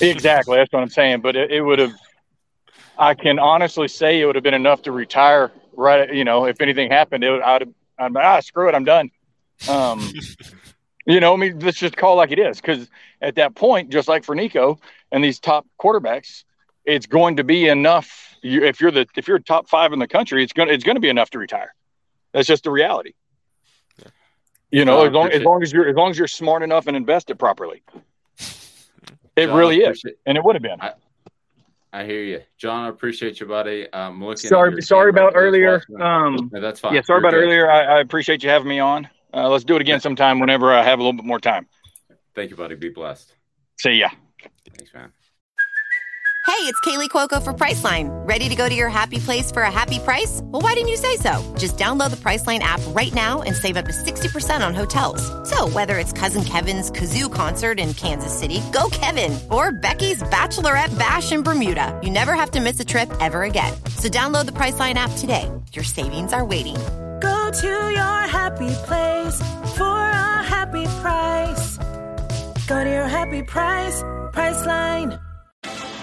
Exactly, that's what I'm saying. But it, it would have. I can honestly say it would have been enough to retire. Right, you know, if anything happened, it would. I'd. I'd ah, screw it, I'm done. Um, You know, I mean, let's just call like it is. Because at that point, just like for Nico and these top quarterbacks, it's going to be enough. You, if you're the if you're top five in the country, it's gonna it's gonna be enough to retire. That's just the reality. You know, as long as long as you're as long as you're smart enough and invested properly, it John, really is, and it would have been.
I, I hear you, John. I appreciate you, buddy. I'm looking.
Sorry, sorry about earlier. Um,
no, that's fine.
Yeah, sorry you're about good. earlier. I, I appreciate you having me on. Uh, let's do it again sometime whenever I have a little bit more time.
Thank you, buddy. Be blessed.
See ya.
Thanks, man.
Hey, it's Kaley Cuoco for Priceline. Ready to go to your happy place for a happy price? Well, why didn't you say so? Just download the Priceline app right now and save up to 60% on hotels. So, whether it's Cousin Kevin's Kazoo concert in Kansas City, go Kevin, or Becky's Bachelorette Bash in Bermuda, you never have to miss a trip ever again. So, download the Priceline app today. Your savings are waiting
Go to your happy place for a happy price. Go to your happy price, Priceline.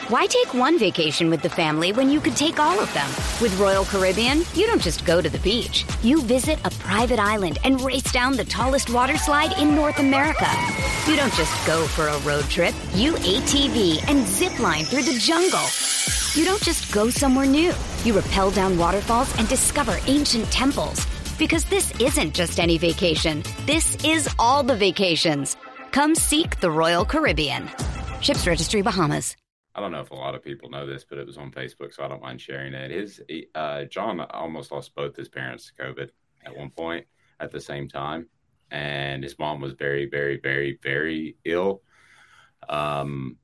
Why take one vacation with the family when you could take all of them? With Royal Caribbean, you don't just go to the beach. You visit a private island and race down the tallest water slide in North America. You don't just go for a road trip. You ATV and zip line through the jungle. You don't just go somewhere new. You rappel down waterfalls and discover ancient temples. Because this isn't just any vacation. This is all the vacations. Come seek the Royal Caribbean. Ships Registry Bahamas.
I don't know if a lot of people know this, but it was on Facebook, so I don't mind sharing it. His uh, John almost lost both his parents to COVID at one point at the same time, and his mom was very, very, very, very ill. Um,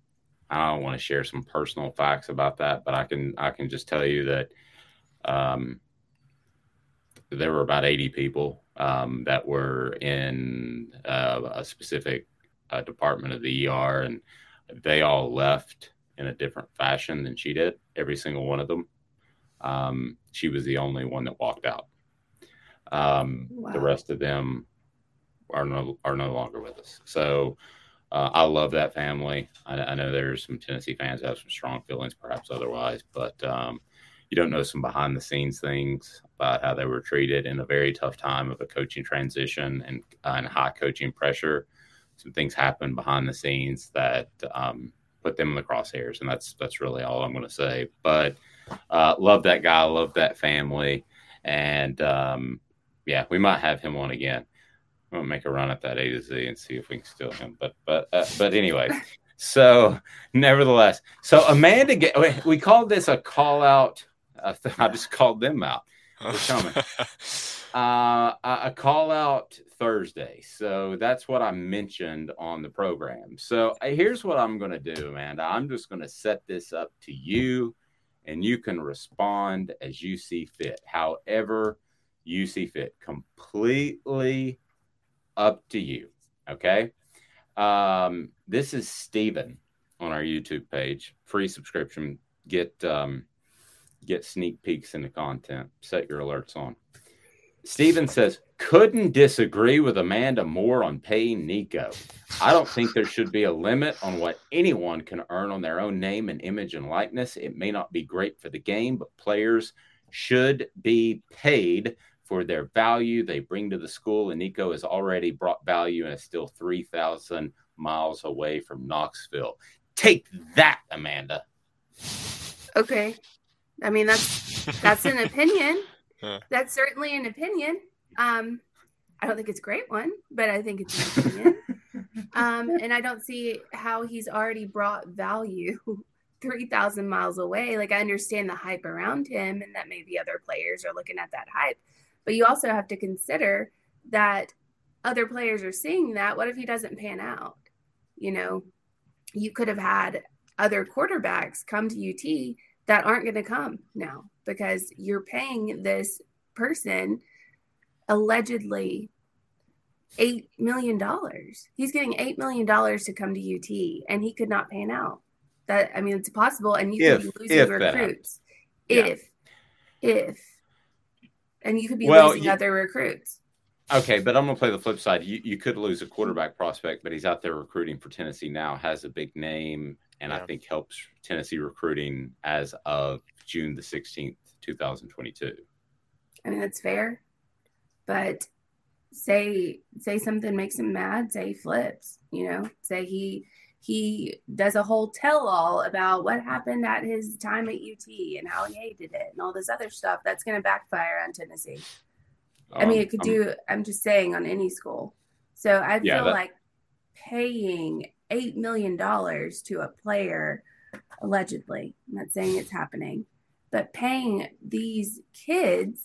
I don't want to share some personal facts about that, but I can I can just tell you that um, there were about 80 people um, that were in uh, a specific uh, department of the ER, and they all left in a different fashion than she did. Every single one of them. Um, she was the only one that walked out. Um, wow. The rest of them are no are no longer with us. So uh, I love that family. I, I, know there's some Tennessee fans that have some strong feelings, perhaps otherwise, but um, you don't know some behind the scenes things about how they were treated in a very tough time of a coaching transition and, uh, and high coaching pressure. Some things happen behind the scenes that um, put them in the crosshairs, and that's that's really all I'm going to say. But uh, love that guy, love that family, and um, yeah, we might have him on again. We'll make a run at that A to Z and see if we can steal him. But but uh, but anyway, so nevertheless, so Amanda, get, we called this a call out. Uh, I just called them out. They're coming. uh, a call out Thursday. So that's what I mentioned on the program. So uh, here's what I'm going to do, Amanda. I'm just going to set this up to you, and you can respond as you see fit, however you see fit. Completely up to you. Okay. Um, this is Steven on our YouTube page. Free subscription. Get um, get sneak peeks into content. Set your alerts on. Steven says, couldn't disagree with Amanda more on paying Nico. I don't think there should be a limit on what anyone can earn on their own name and image and likeness. It may not be great for the game, but players should be paid for their value they bring to the school. And Nico has already brought value and is still 3,000 miles away from Knoxville. Take that, Amanda.
Okay. I mean, that's that's an opinion. That's certainly an opinion. Um, I don't think it's a great one, but I think it's an opinion. um, and I don't see how he's already brought value 3,000 miles away. Like, I understand the hype around him and that maybe other players are looking at that hype, but you also have to consider that other players are seeing that. What if he doesn't pan out? You know, you could have had other quarterbacks come to UT that aren't going to come now because you're paying this person allegedly eight million dollars. He's getting eight million dollars to come to UT, and he could not pan out. That I mean, it's possible, and you
if,
could be losing recruits if, if, and you could be
well,
losing
you,
other recruits.
Okay, but I'm going to play the flip side. You, you could lose a quarterback prospect, but he's out there recruiting for Tennessee now, has a big name, and yeah. I think helps Tennessee recruiting as of June the 16th, 2022.
I mean, that's fair, but say say something makes him mad, say he flips, you know, say he he does a whole tell all about what happened at his time at UT and how he hated it and all this other stuff. That's going to backfire on Tennessee. I mean, it could um, do. I'm just saying on any school. So I feel that, like paying eight million dollars to a player, allegedly. I'm not saying it's happening, but paying these kids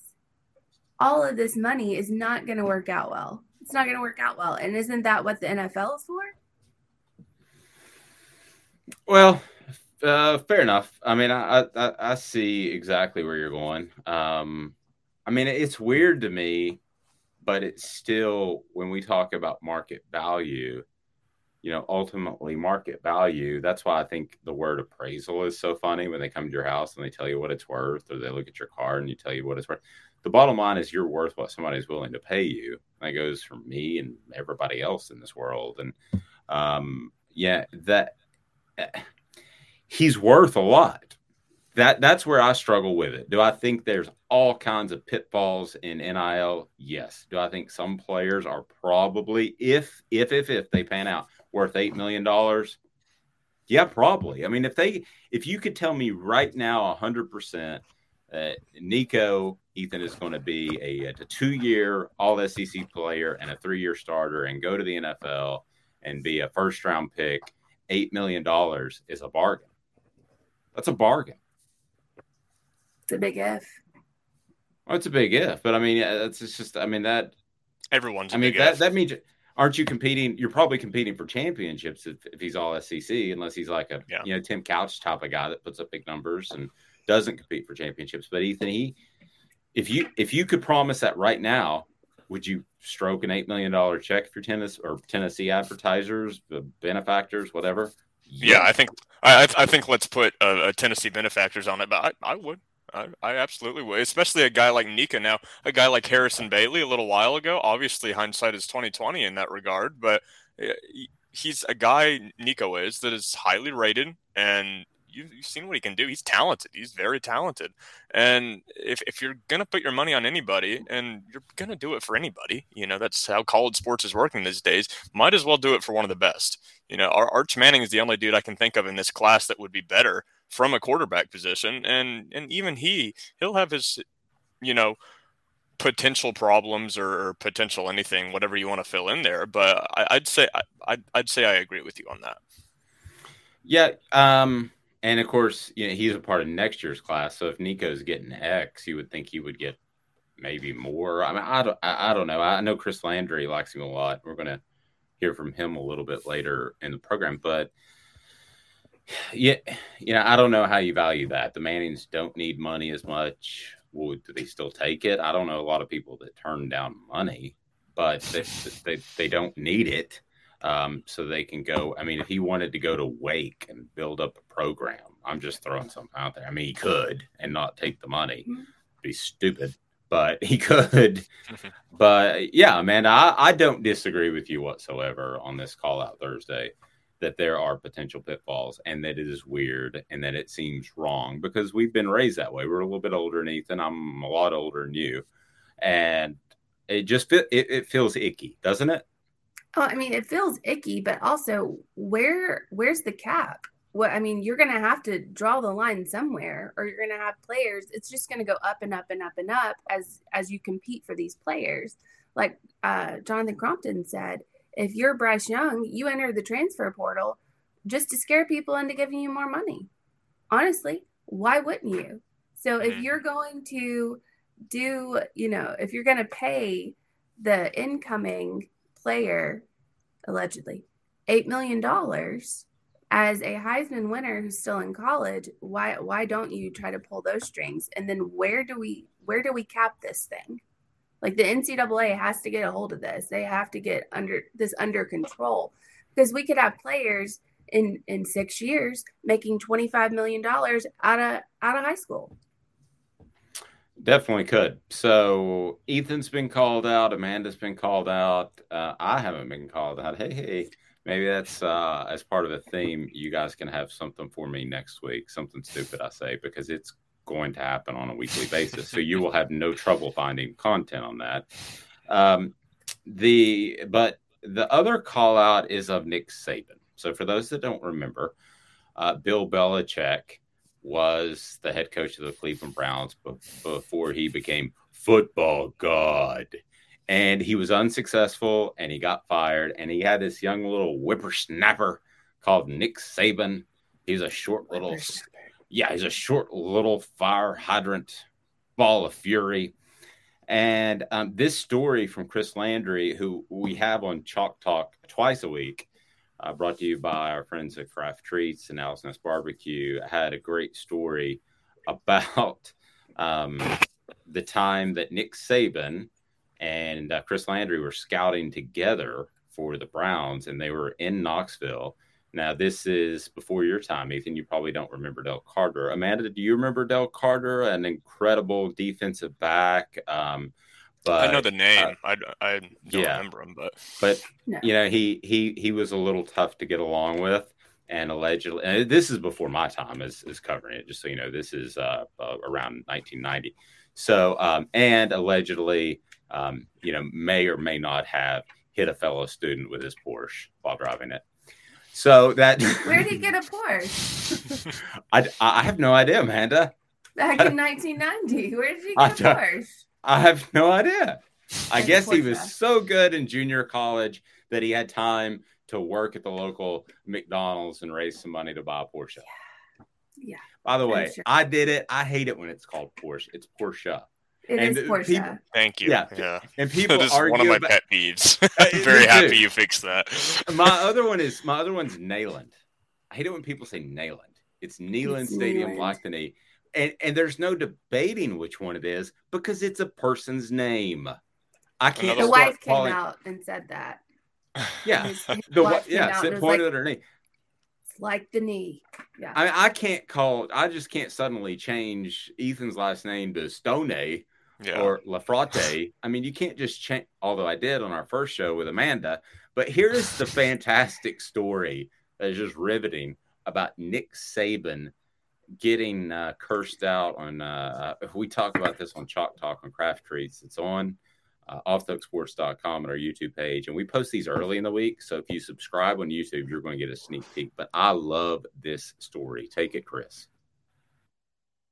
all of this money is not going to work out well. It's not going to work out well. And isn't that what the NFL is for?
Well, uh, fair enough. I mean, I, I, I see exactly where you're going. Um, I mean, it's weird to me, but it's still when we talk about market value, you know, ultimately market value. That's why I think the word appraisal is so funny when they come to your house and they tell you what it's worth, or they look at your car and you tell you what it's worth. The bottom line is you're worth what somebody's willing to pay you. That goes for me and everybody else in this world. And um, yeah, that he's worth a lot. That that's where I struggle with it. Do I think there's all kinds of pitfalls in NIL? Yes. Do I think some players are probably, if if if if they pan out, worth eight million dollars? Yeah, probably. I mean, if they if you could tell me right now, a hundred percent, Nico Ethan is going to be a, a two year All SEC player and a three year starter, and go to the NFL and be a first round pick, eight million dollars is a bargain. That's a bargain.
It's a big if.
Oh, it's a big if, but I mean, it's just, I mean, that
everyone's.
I mean, that if. that means aren't you competing? You're probably competing for championships if, if he's all SEC, unless he's like a yeah. you know Tim Couch type of guy that puts up big numbers and doesn't compete for championships. But Ethan, he, if you if you could promise that right now, would you stroke an eight million dollar check for Tennessee or Tennessee advertisers, benefactors, whatever?
Yeah, I think I, I think let's put a Tennessee benefactors on it, but I, I would. I, I, absolutely would, especially a guy like Nico now, a guy like Harrison Bailey a little while ago. Obviously, hindsight is twenty twenty in that regard, but eh, he's a guy Nico is that is highly rated, and you've, you've seen what he can do. He's talented. He's very talented, and if if you're gonna put your money on anybody, and you're gonna do it for anybody, you know that's how college sports is working these days. Might as well do it for one of the best. You know, Arch Manning is the only dude I can think of in this class that would be better from a quarterback position, and and even he he'll have his you know potential problems or, potential anything, whatever you want to fill in there. But I, would say I, I'd, I'd say I agree with you on that.
Yeah, um, and of course, you know he's a part of next year's class. So if Nico's getting X, you would think he would get maybe more. I mean, I don't, I, I don't know. I know Chris Landry likes him a lot. We're gonna hear from him a little bit later in the program, but yeah, you know, I don't know how you value that. The Mannings don't need money as much. Would do they still take it? I don't know a lot of people that turn down money, but they they, they don't need it. Um, so they can go. I mean, if he wanted to go to Wake and build up a program, I'm just throwing something out there. I mean, he could and not take the money. Mm-hmm. Be stupid, but he could. but yeah, man, I, I don't disagree with you whatsoever on this call out Thursday that there are potential pitfalls and that it is weird and that it seems wrong because we've been raised that way. We're a little bit older than Ethan. I'm a lot older than you. And it just it, it feels icky, doesn't it?
Oh, I mean, it feels icky, but also where where's the cap? What I mean, you're gonna have to draw the line somewhere, or you're gonna have players. It's just gonna go up and up and up and up as as you compete for these players. Like uh, Jonathan Crompton said, if you're Bryce Young, you enter the transfer portal just to scare people into giving you more money. Honestly, why wouldn't you? So if mm-hmm. you're going to do, you know, if you're going to pay the incoming player, allegedly, $8 million as a Heisman winner who's still in college, why why don't you try to pull those strings? And then where do we where do we cap this thing? Like the NCAA has to get a hold of this. They have to get under this under control because we could have players in in six years making twenty five million dollars out of out of high school.
Definitely could. So Ethan's been called out. Amanda's been called out. Uh, I haven't been called out. Hey, hey, maybe that's uh, as part of a theme. You guys can have something for me next week. Something stupid I say because it's going to happen on a weekly basis. so you will have no trouble finding content on that. Um, the but the other call out is of Nick Saban. So for those that don't remember, uh, Bill Belichick was the head coach of the Cleveland Browns before he became football god. And he was unsuccessful and he got fired. And he had this young little whippersnapper called Nick Saban. He's a short little yeah, he's a short little fire hydrant ball of fury. And um, this story from Chris Landry, who we have on Chalk Talk twice a week, uh, brought to you by our friends at Craft Treats and Nest Barbecue, had a great story about um, the time that Nick Saban and uh, Chris Landry were scouting together for the Browns, and they were in Knoxville now, this is before your time, Ethan. You probably don't remember Dale Carter. Amanda, do you remember Dale Carter? An incredible defensive back. Um, but
I know the name. Uh, I, I don't yeah, remember him, but
but no. you know he he he was a little tough to get along with. and allegedly, and this is before my time is as covering it, just so you know, this is uh, uh, around 1990. So, um, and allegedly, um, you know, may or may not have hit a fellow student with his Porsche while driving it. So that
where did he get a Porsche?
I, I have no idea, Amanda.
Back in 1990, where did he get a Porsche?
I have no idea. I guess he was so good in junior college that he had time to work at the local McDonald's and raise some money to buy a Porsche.
Yeah. yeah.
By the way, sure. I did it. I hate it when it's called Porsche. It's Porsche.
It and is Porsche.
People, Thank you.
Yeah,
yeah.
And people
that is
argue
one of my
about,
pet peeves. Uh, I'm very happy you fixed that.
my other one is my other one's Neyland. I hate it when people say Neyland. It's Neyland it's Stadium, Blackney, and and there's no debating which one it is because it's a person's name. I can't.
The wife came calling... out and said that.
Yeah, his, his the yeah, it pointed like, at her knee.
It's like the knee. Yeah.
I mean, I can't call. I just can't suddenly change Ethan's last name to Stoney yeah. or Lafrotte. I mean, you can't just change. Although I did on our first show with Amanda. But here is the fantastic story that is just riveting about Nick Saban getting uh, cursed out on. Uh, uh we talk about this on Chalk Talk on Craft Treats. It's on uh, offthehooksports.com at our YouTube page. And we post these early in the week. So if you subscribe on YouTube, you're going to get a sneak peek. But I love this story. Take it, Chris.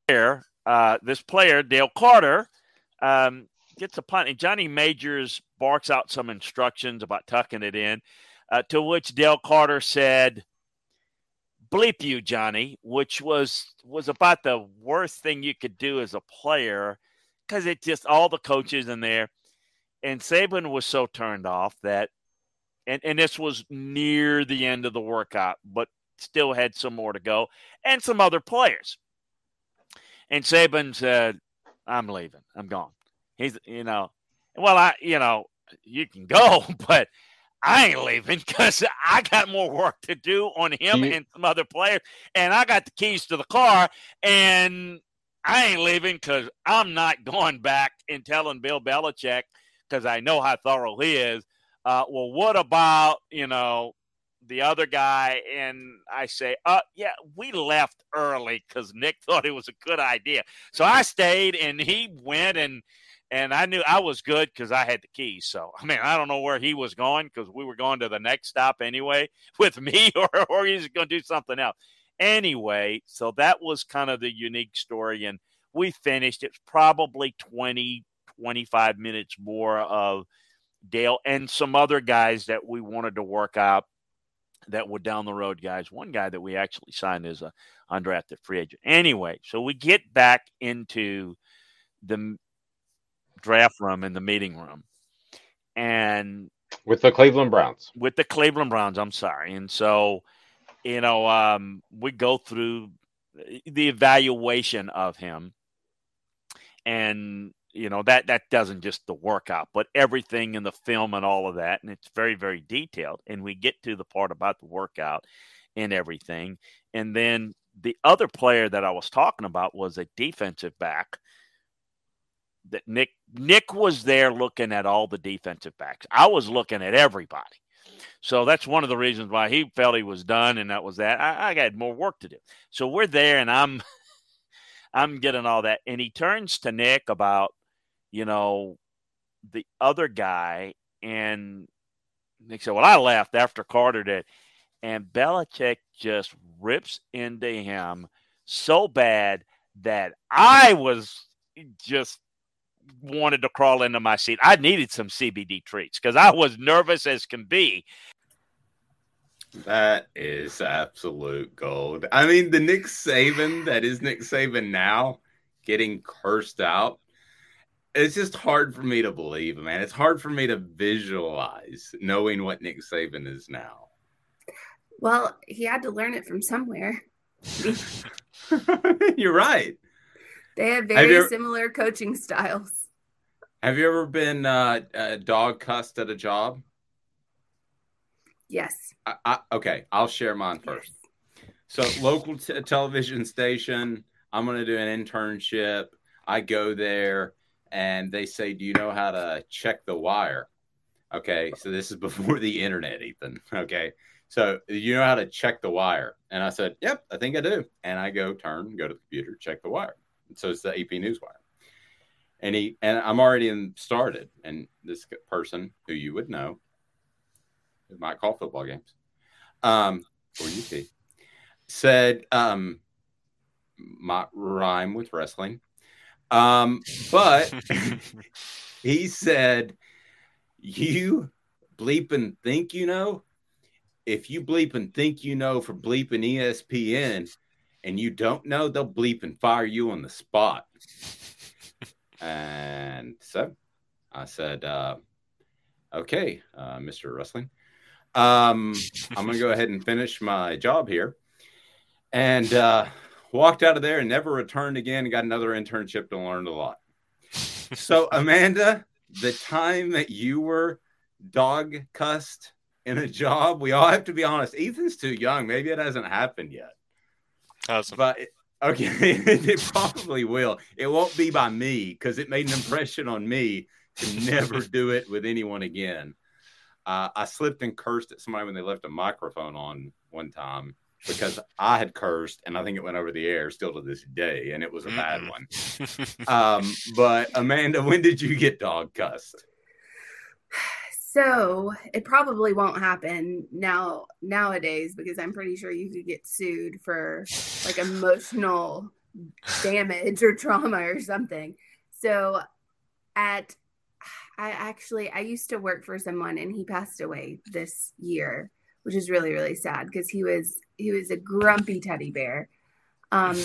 Here, uh, this player, Dale Carter, um, gets a punt, and Johnny Majors barks out some instructions about tucking it in, uh, to which Dale Carter said, "Bleep you, Johnny," which was was about the worst thing you could do as a player because it just all the coaches in there, and Saban was so turned off that, and and this was near the end of the workout, but still had some more to go, and some other players. And Saban said, I'm leaving. I'm gone. He's, you know, well, I, you know, you can go, but I ain't leaving because I got more work to do on him and some other players. And I got the keys to the car and I ain't leaving because I'm not going back and telling Bill Belichick because I know how thorough he is. Uh, well, what about, you know, the other guy and I say, uh, yeah, we left early because Nick thought it was a good idea. So I stayed and he went and and I knew I was good because I had the keys. So I mean, I don't know where he was going because we were going to the next stop anyway with me, or or he's going to do something else. Anyway, so that was kind of the unique story, and we finished. It's probably 20, 25 minutes more of Dale and some other guys that we wanted to work out that were down the road guys. One guy that we actually signed as a undrafted free agent. Anyway, so we get back into the draft room in the meeting room, and
with the Cleveland Browns.
With the Cleveland Browns, I'm sorry. And so, you know, um, we go through the evaluation of him, and you know that that doesn't just the workout but everything in the film and all of that. And it's very very detailed. And we get to the part about the workout and everything. And then the other player that i was talking about was a defensive back that nick nick was there looking at all the defensive backs i was looking at everybody so that's one of the reasons why he felt he was done and that was that i, I got more work to do so we're there and i'm I'm getting all that. And he turns to Nick about you know, the other guy. And Nick said, Well, I left after Carter did. And Belichick just rips into him so bad that I was just wanted to crawl into my seat. I needed some CBD treats because I was nervous as can be.
That is absolute gold. I mean, the Nick Saban that is Nick Saban now getting cursed out it's just hard for me to believe, man. It's hard for me to visualize knowing what Nick Saban is now.
Well, he had to learn it from somewhere.
You're right.
They have very ever, similar coaching styles.
Have you ever been uh, uh, dog cussed at a job?
Yes.
I, I, okay, I'll share mine first. Yes. So, local t- television station. I'm going to do an internship. I go there and they say, Do you know how to check the wire? Okay, so this is before the internet, Ethan. Okay, So you know how to check the wire? And I said, Yep, I think I do. And I go turn, go to the computer, check the wire. So it's the AP Newswire. And he and I'm already in started. And this person who you would know, who might call football games, um, or UT, said, um, might rhyme with wrestling. Um, but he said, You bleep and think you know. If you bleep and think you know for bleeping ESPN and you don't know, they'll bleep and fire you on the spot. and so I said, uh, Okay, uh, Mr. Wrestling. Um, I'm going to go ahead and finish my job here. And uh, walked out of there and never returned again and got another internship to learn a lot. So, Amanda, the time that you were dog cussed in a job, we all have to be honest. Ethan's too young. Maybe it hasn't happened yet.
Awesome.
But okay, it probably will. It won't be by me because it made an impression on me to never do it with anyone again. Uh, I slipped and cursed at somebody when they left a microphone on one time because I had cursed and I think it went over the air still to this day, and it was a bad one. um, but Amanda, when did you get dog cussed?
So it probably won't happen now nowadays because I'm pretty sure you could get sued for like emotional damage or trauma or something. So at I actually I used to work for someone and he passed away this year, which is really really sad because he was he was a grumpy teddy bear. Um,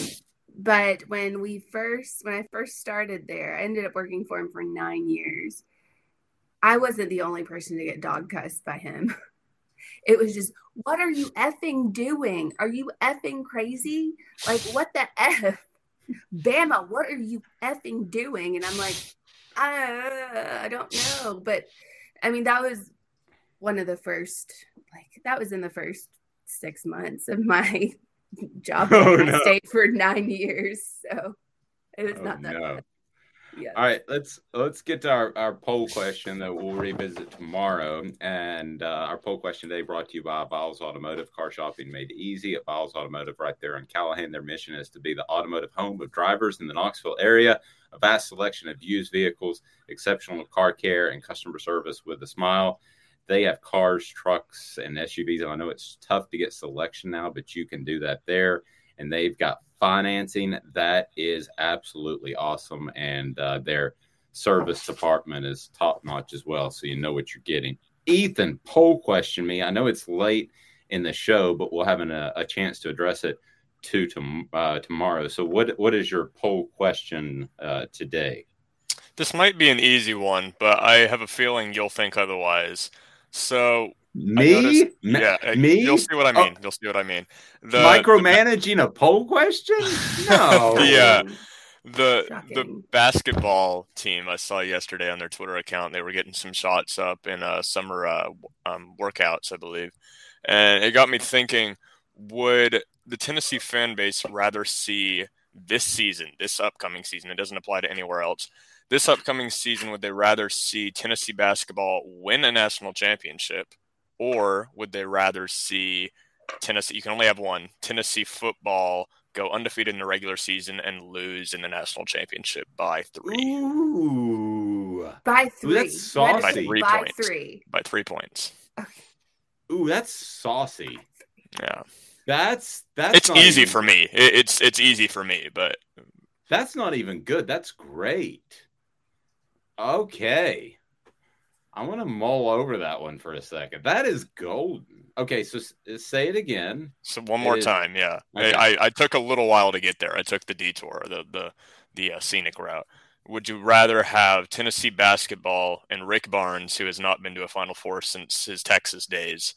but when we first when I first started there, I ended up working for him for nine years. I wasn't the only person to get dog cussed by him. It was just, what are you effing doing? Are you effing crazy? Like, what the F? Bama, what are you effing doing? And I'm like, I, I don't know. But I mean, that was one of the first, like, that was in the first six months of my job.
Oh,
I
no.
stayed for nine years. So it was
Oh,
not that
no. All right, let's let's get to our, our poll question that we'll revisit tomorrow. And uh, our poll question today brought to you by Biles Automotive. Car shopping made easy at Biles Automotive right there in Callahan. Their mission is to be the automotive home of drivers in the Knoxville area. A vast selection of used vehicles, exceptional car care, and customer service with a smile. They have cars, trucks, and SUVs. I know it's tough to get selection now, but you can do that there. And they've got financing that is absolutely awesome. And uh, their service department is top notch as well. So you know what you're getting. Ethan, poll question me. I know it's late in the show, but we'll have an, a, a chance to address it to, uh, tomorrow. So what what is your poll question uh, today?
This might be an easy one, but I have a feeling you'll think otherwise. So
Me?
noticed- yeah, uh,
me?
You'll see what I
Oh.
mean. You'll see what I mean. The,
Micromanaging a poll question? No.
yeah. The the basketball team I saw yesterday on their Twitter account, they were getting some shots up in uh, summer uh, um, workouts, I believe, and it got me thinking: Would the Tennessee fan base rather see this season, this upcoming season? It doesn't apply to anywhere else. This upcoming season, would they rather see Tennessee basketball win a national championship, or would they rather see Tennessee? You can only have one. Tennessee football go undefeated in the regular season and lose in the national championship by three.
Ooh.
By
Ooh,
three.
that's
You had to
By three
by
points.
three.
By three points.
Ooh, that's saucy.
Yeah.
That's that's
it's easy
even-
for me. It, it's it's easy for me, but
That's not even good. That's great. Okay. I want to mull over that one for a second. That is golden. Okay, so s- say it again.
so one more
It is-
time, yeah.
Okay.
I, I, I took a little while to get there. I took the detour, the the the uh, scenic route. Would you rather have Tennessee basketball and Rick Barnes, who has not been to a Final Four since his Texas days,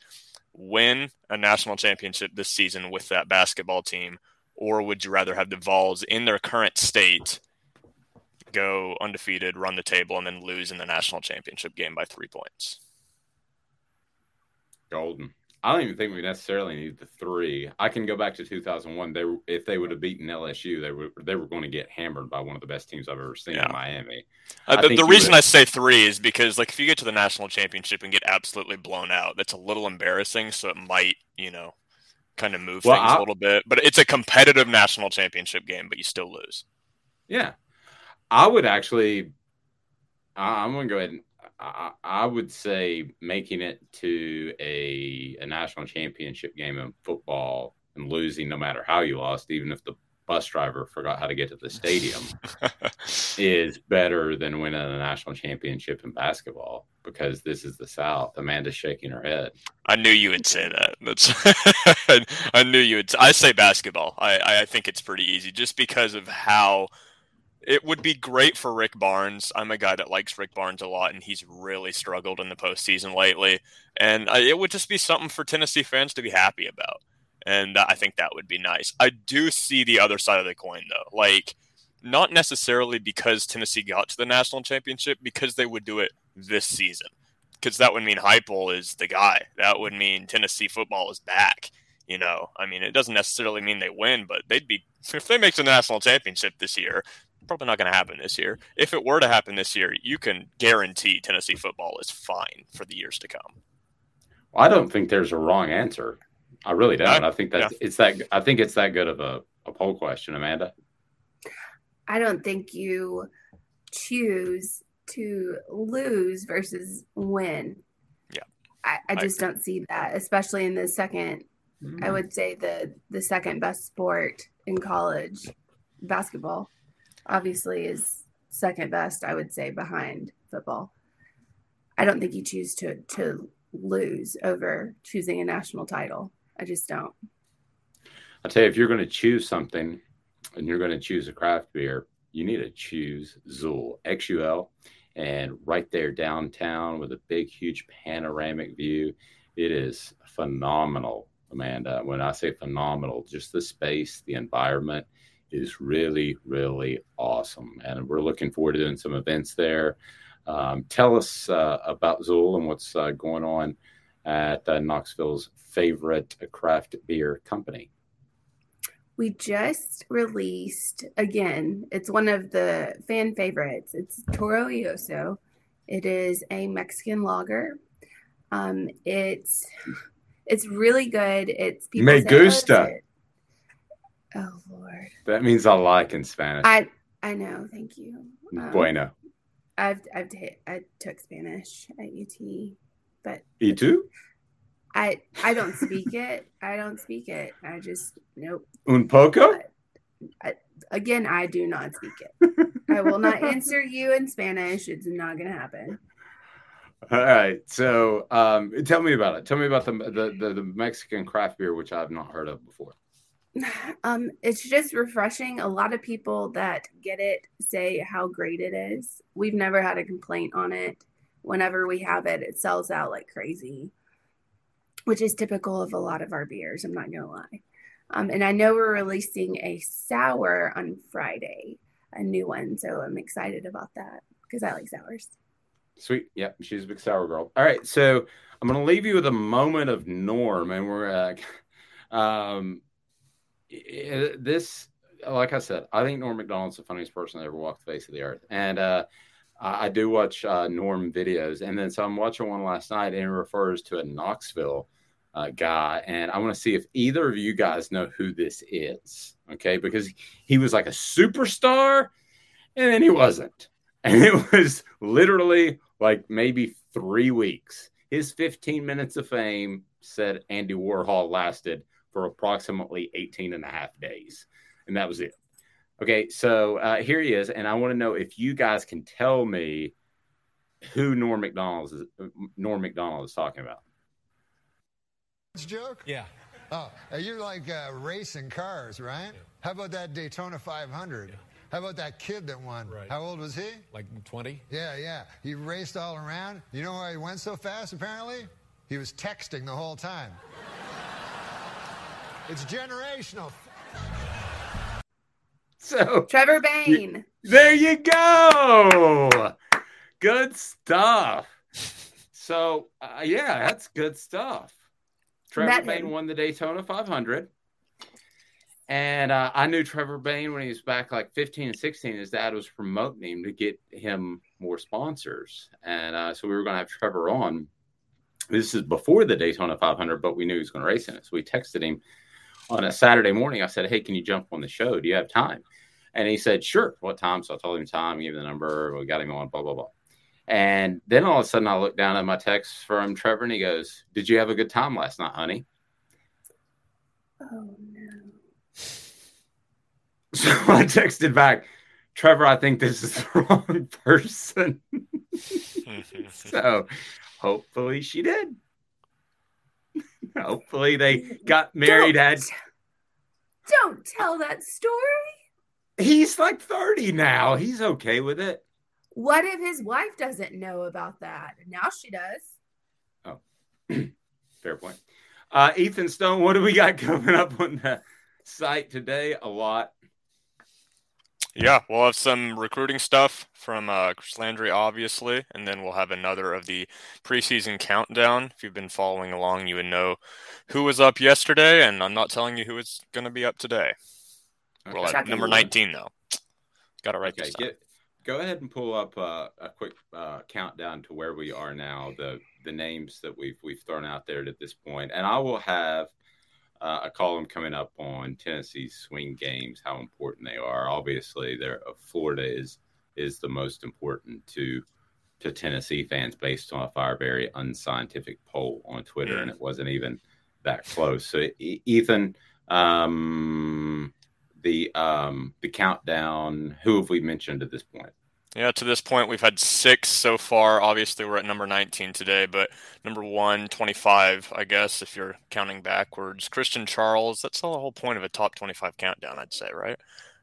win a national championship this season with that basketball team, or would you rather have the Vols in their current state go undefeated, run the table, and then lose in the national championship game by three points?
Golden. I don't even think we necessarily need the three. I can go back to 2001. They were, if they would have beaten LSU, they were they were going to get hammered by one of the best teams I've ever seen
Yeah.
in Miami.
Uh, the the reason
would-
I say three is because, like, if you get to the national championship and get absolutely blown out, that's a little embarrassing. So it might, you know, kind of move
Well,
things
I-
a little bit. But it's a competitive national championship game, but you still lose.
Yeah, I would actually. I- I'm going to go ahead and I, I would say making it to a a national championship game in football and losing, no matter how you lost, even if the bus driver forgot how to get to the stadium, is better than winning a national championship in basketball because this is the South. Amanda's shaking her head.
I knew you would say that. That's I knew you would. I say basketball. I I think it's pretty easy just because of how it would be great for Rick Barnes. I'm a guy that likes Rick Barnes a lot, and he's really struggled in the postseason lately. And it would just be something for Tennessee fans to be happy about. And I think that would be nice. I do see the other side of the coin, though. Like, not necessarily because Tennessee got to the national championship, because they would do it this season. Because that would mean Heupel is the guy. That would mean Tennessee football is back. You know, I mean, it doesn't necessarily mean they win, but they'd be if they make the national championship this year. Probably not going to happen this year. If it were to happen this year, you can guarantee Tennessee football is fine for the years to come.
I don't think there's a wrong answer. I really don't.
I-
I, think that's it's that. I think it's that good of a, a poll question, Amanda.
I don't think you choose to lose versus win.
Yeah.
I, I
I
just don't see that, especially in the second I mm. would say the the second best sport in college, basketball, obviously is second best, I would say, behind football. I don't think you choose to to lose over choosing a national title. I just don't.
I tell you, if you're going to choose something, and you're going to choose a craft beer, you need to choose Zool XUL, and right there downtown with a big, huge panoramic view, it is phenomenal, Amanda. When I say phenomenal, just the space, the environment is really, really awesome, and we're looking forward to doing some events there. Um, tell us uh, about Zool and what's uh, going on at uh, Knoxville's favorite craft beer company.
We just released again. It's one of the fan favorites. It's Toro Ioso. It is a Mexican lager. Um, it's it's really good. It's
Me
say, "Oh, it's
gusta.
It." Oh Lord,
That means I like in Spanish.
I I know. Thank you. Um,
bueno.
I've I've ta- I took Spanish at UT, but
Y too.
I I don't speak it. I don't speak it. I just nope.
Un poco?
I, again, I do not speak it. I will not answer you in Spanish. It's not going to happen.
All right. So um, tell me about it. Tell me about the, the, the, the Mexican craft beer, which I've not heard of before.
Um, it's just refreshing. A lot of people that get it say how great it is. We've never had a complaint on it. Whenever we have it, it sells out like crazy, which is typical of a lot of our beers. I'm not to lie. Um, and I know we're releasing a sour on Friday, a new one. So I'm excited about that because I like sours.
Sweet. Yep. She's a big sour girl. All right. So I'm going to leave you with a moment of Norm. And we're, uh, um, this, like I said, I think Norm Macdonald's the funniest person that ever walked the face of the earth. And, uh, I, I do watch uh, Norm videos. And then so I'm watching one last night and it refers to a Knoxville uh, guy. And I want to see if either of you guys know who this is. Okay. Because he was like a superstar and then he wasn't. And it was literally like maybe three weeks. His 15 minutes of fame said Andy Warhol lasted for approximately 18 and a half days. And that was it. Okay, so uh, here he is. And I want to know if you guys can tell me who Norm Macdonald is, Norm Macdonald is talking about.
It's a joke?
Yeah.
Oh, uh, you're like uh, racing cars, right? Yeah. How about that Daytona 500? How about that kid that won?
Right.
How old was he?
Like 20?
Yeah, yeah. He raced all around. You know why he went so fast, apparently? He was texting the whole time. It's generational.
So
Trevor Bayne.
There you go. Good stuff. So, uh, yeah, that's good stuff. Trevor
Met
Bayne
him.
won the Daytona 500. And uh, I knew Trevor Bayne when he was back like 15 and 16. His dad was promoting him to get him more sponsors. And uh, so we were going to have Trevor on. This is before the Daytona 500, but we knew he was going to race in it. So we texted him on a Saturday morning. I said, Hey, can you jump on the show? Do you have time? And he said, Sure. What time? So I told him time, gave him the number. We got him on, blah, blah, blah. And then all of a sudden, I look down at my text from Trevor and he goes, Did you have a good time last night, honey?
Oh no.
So I texted back, Trevor, I think this is the wrong person. so hopefully she did. Hopefully they got married. Had
Don't tell that story.
he's like 30 now. He's okay with it.
What if his wife doesn't know about that? Now she does.
Oh, fair point. Uh, Ethan Stone, what do we got coming up on the site today? A lot.
Yeah, we'll have some recruiting stuff from uh, Chris Landry, obviously, and then we'll have another of the preseason countdown. If you've been following along, you would know who was up yesterday, and I'm not telling you who is going to be up today. We're
Okay.
at number 19 though. Got it right
Okay,
this time.
get, go ahead and pull up uh, a quick uh, countdown to where we are now. The the names that we've we've thrown out there at this point, and I will have uh, a column coming up on Tennessee's swing games, how important they are. Obviously, they're uh, Florida is is the most important to to Tennessee fans based on a fire very unscientific poll on Twitter, and it wasn't even that close. So, E- Ethan, um, the um, the countdown. Who have we mentioned at this point?
Yeah, to this point, we've had six so far. Obviously, we're at number 19 today, but number one, 25, I guess, if you're counting backwards. Christian Charles, that's the whole point of a top 25 countdown, I'd say, right?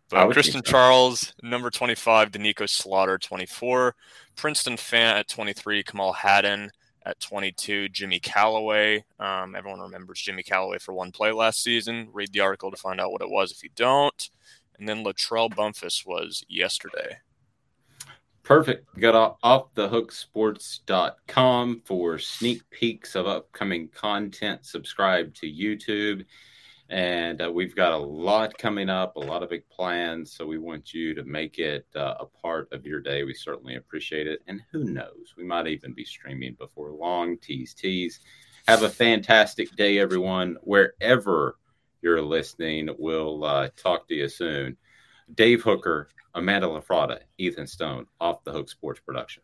But Christian
so.
Charles, number 25, Doneiko Slaughter, 24. Princeton Fant at 23. Kamal Hadden at 22. Jimmy Calloway. Um, everyone remembers Jimmy Calloway for one play last season. Read the article to find out what it was if you don't. And then LaTrell Bumphus was yesterday.
Perfect. Go to offthehooksports.com for sneak peeks of upcoming content. Subscribe to YouTube. And uh, we've got a lot coming up, a lot of big plans. So we want you to make it uh, a part of your day. We certainly appreciate it. And who knows, we might even be streaming before long. Tease, tease. Have a fantastic day, everyone, wherever you're listening. We'll uh, talk to you soon. Dave Hooker, Amanda LaFratta, Ethan Stone, Off the Hook Sports Production.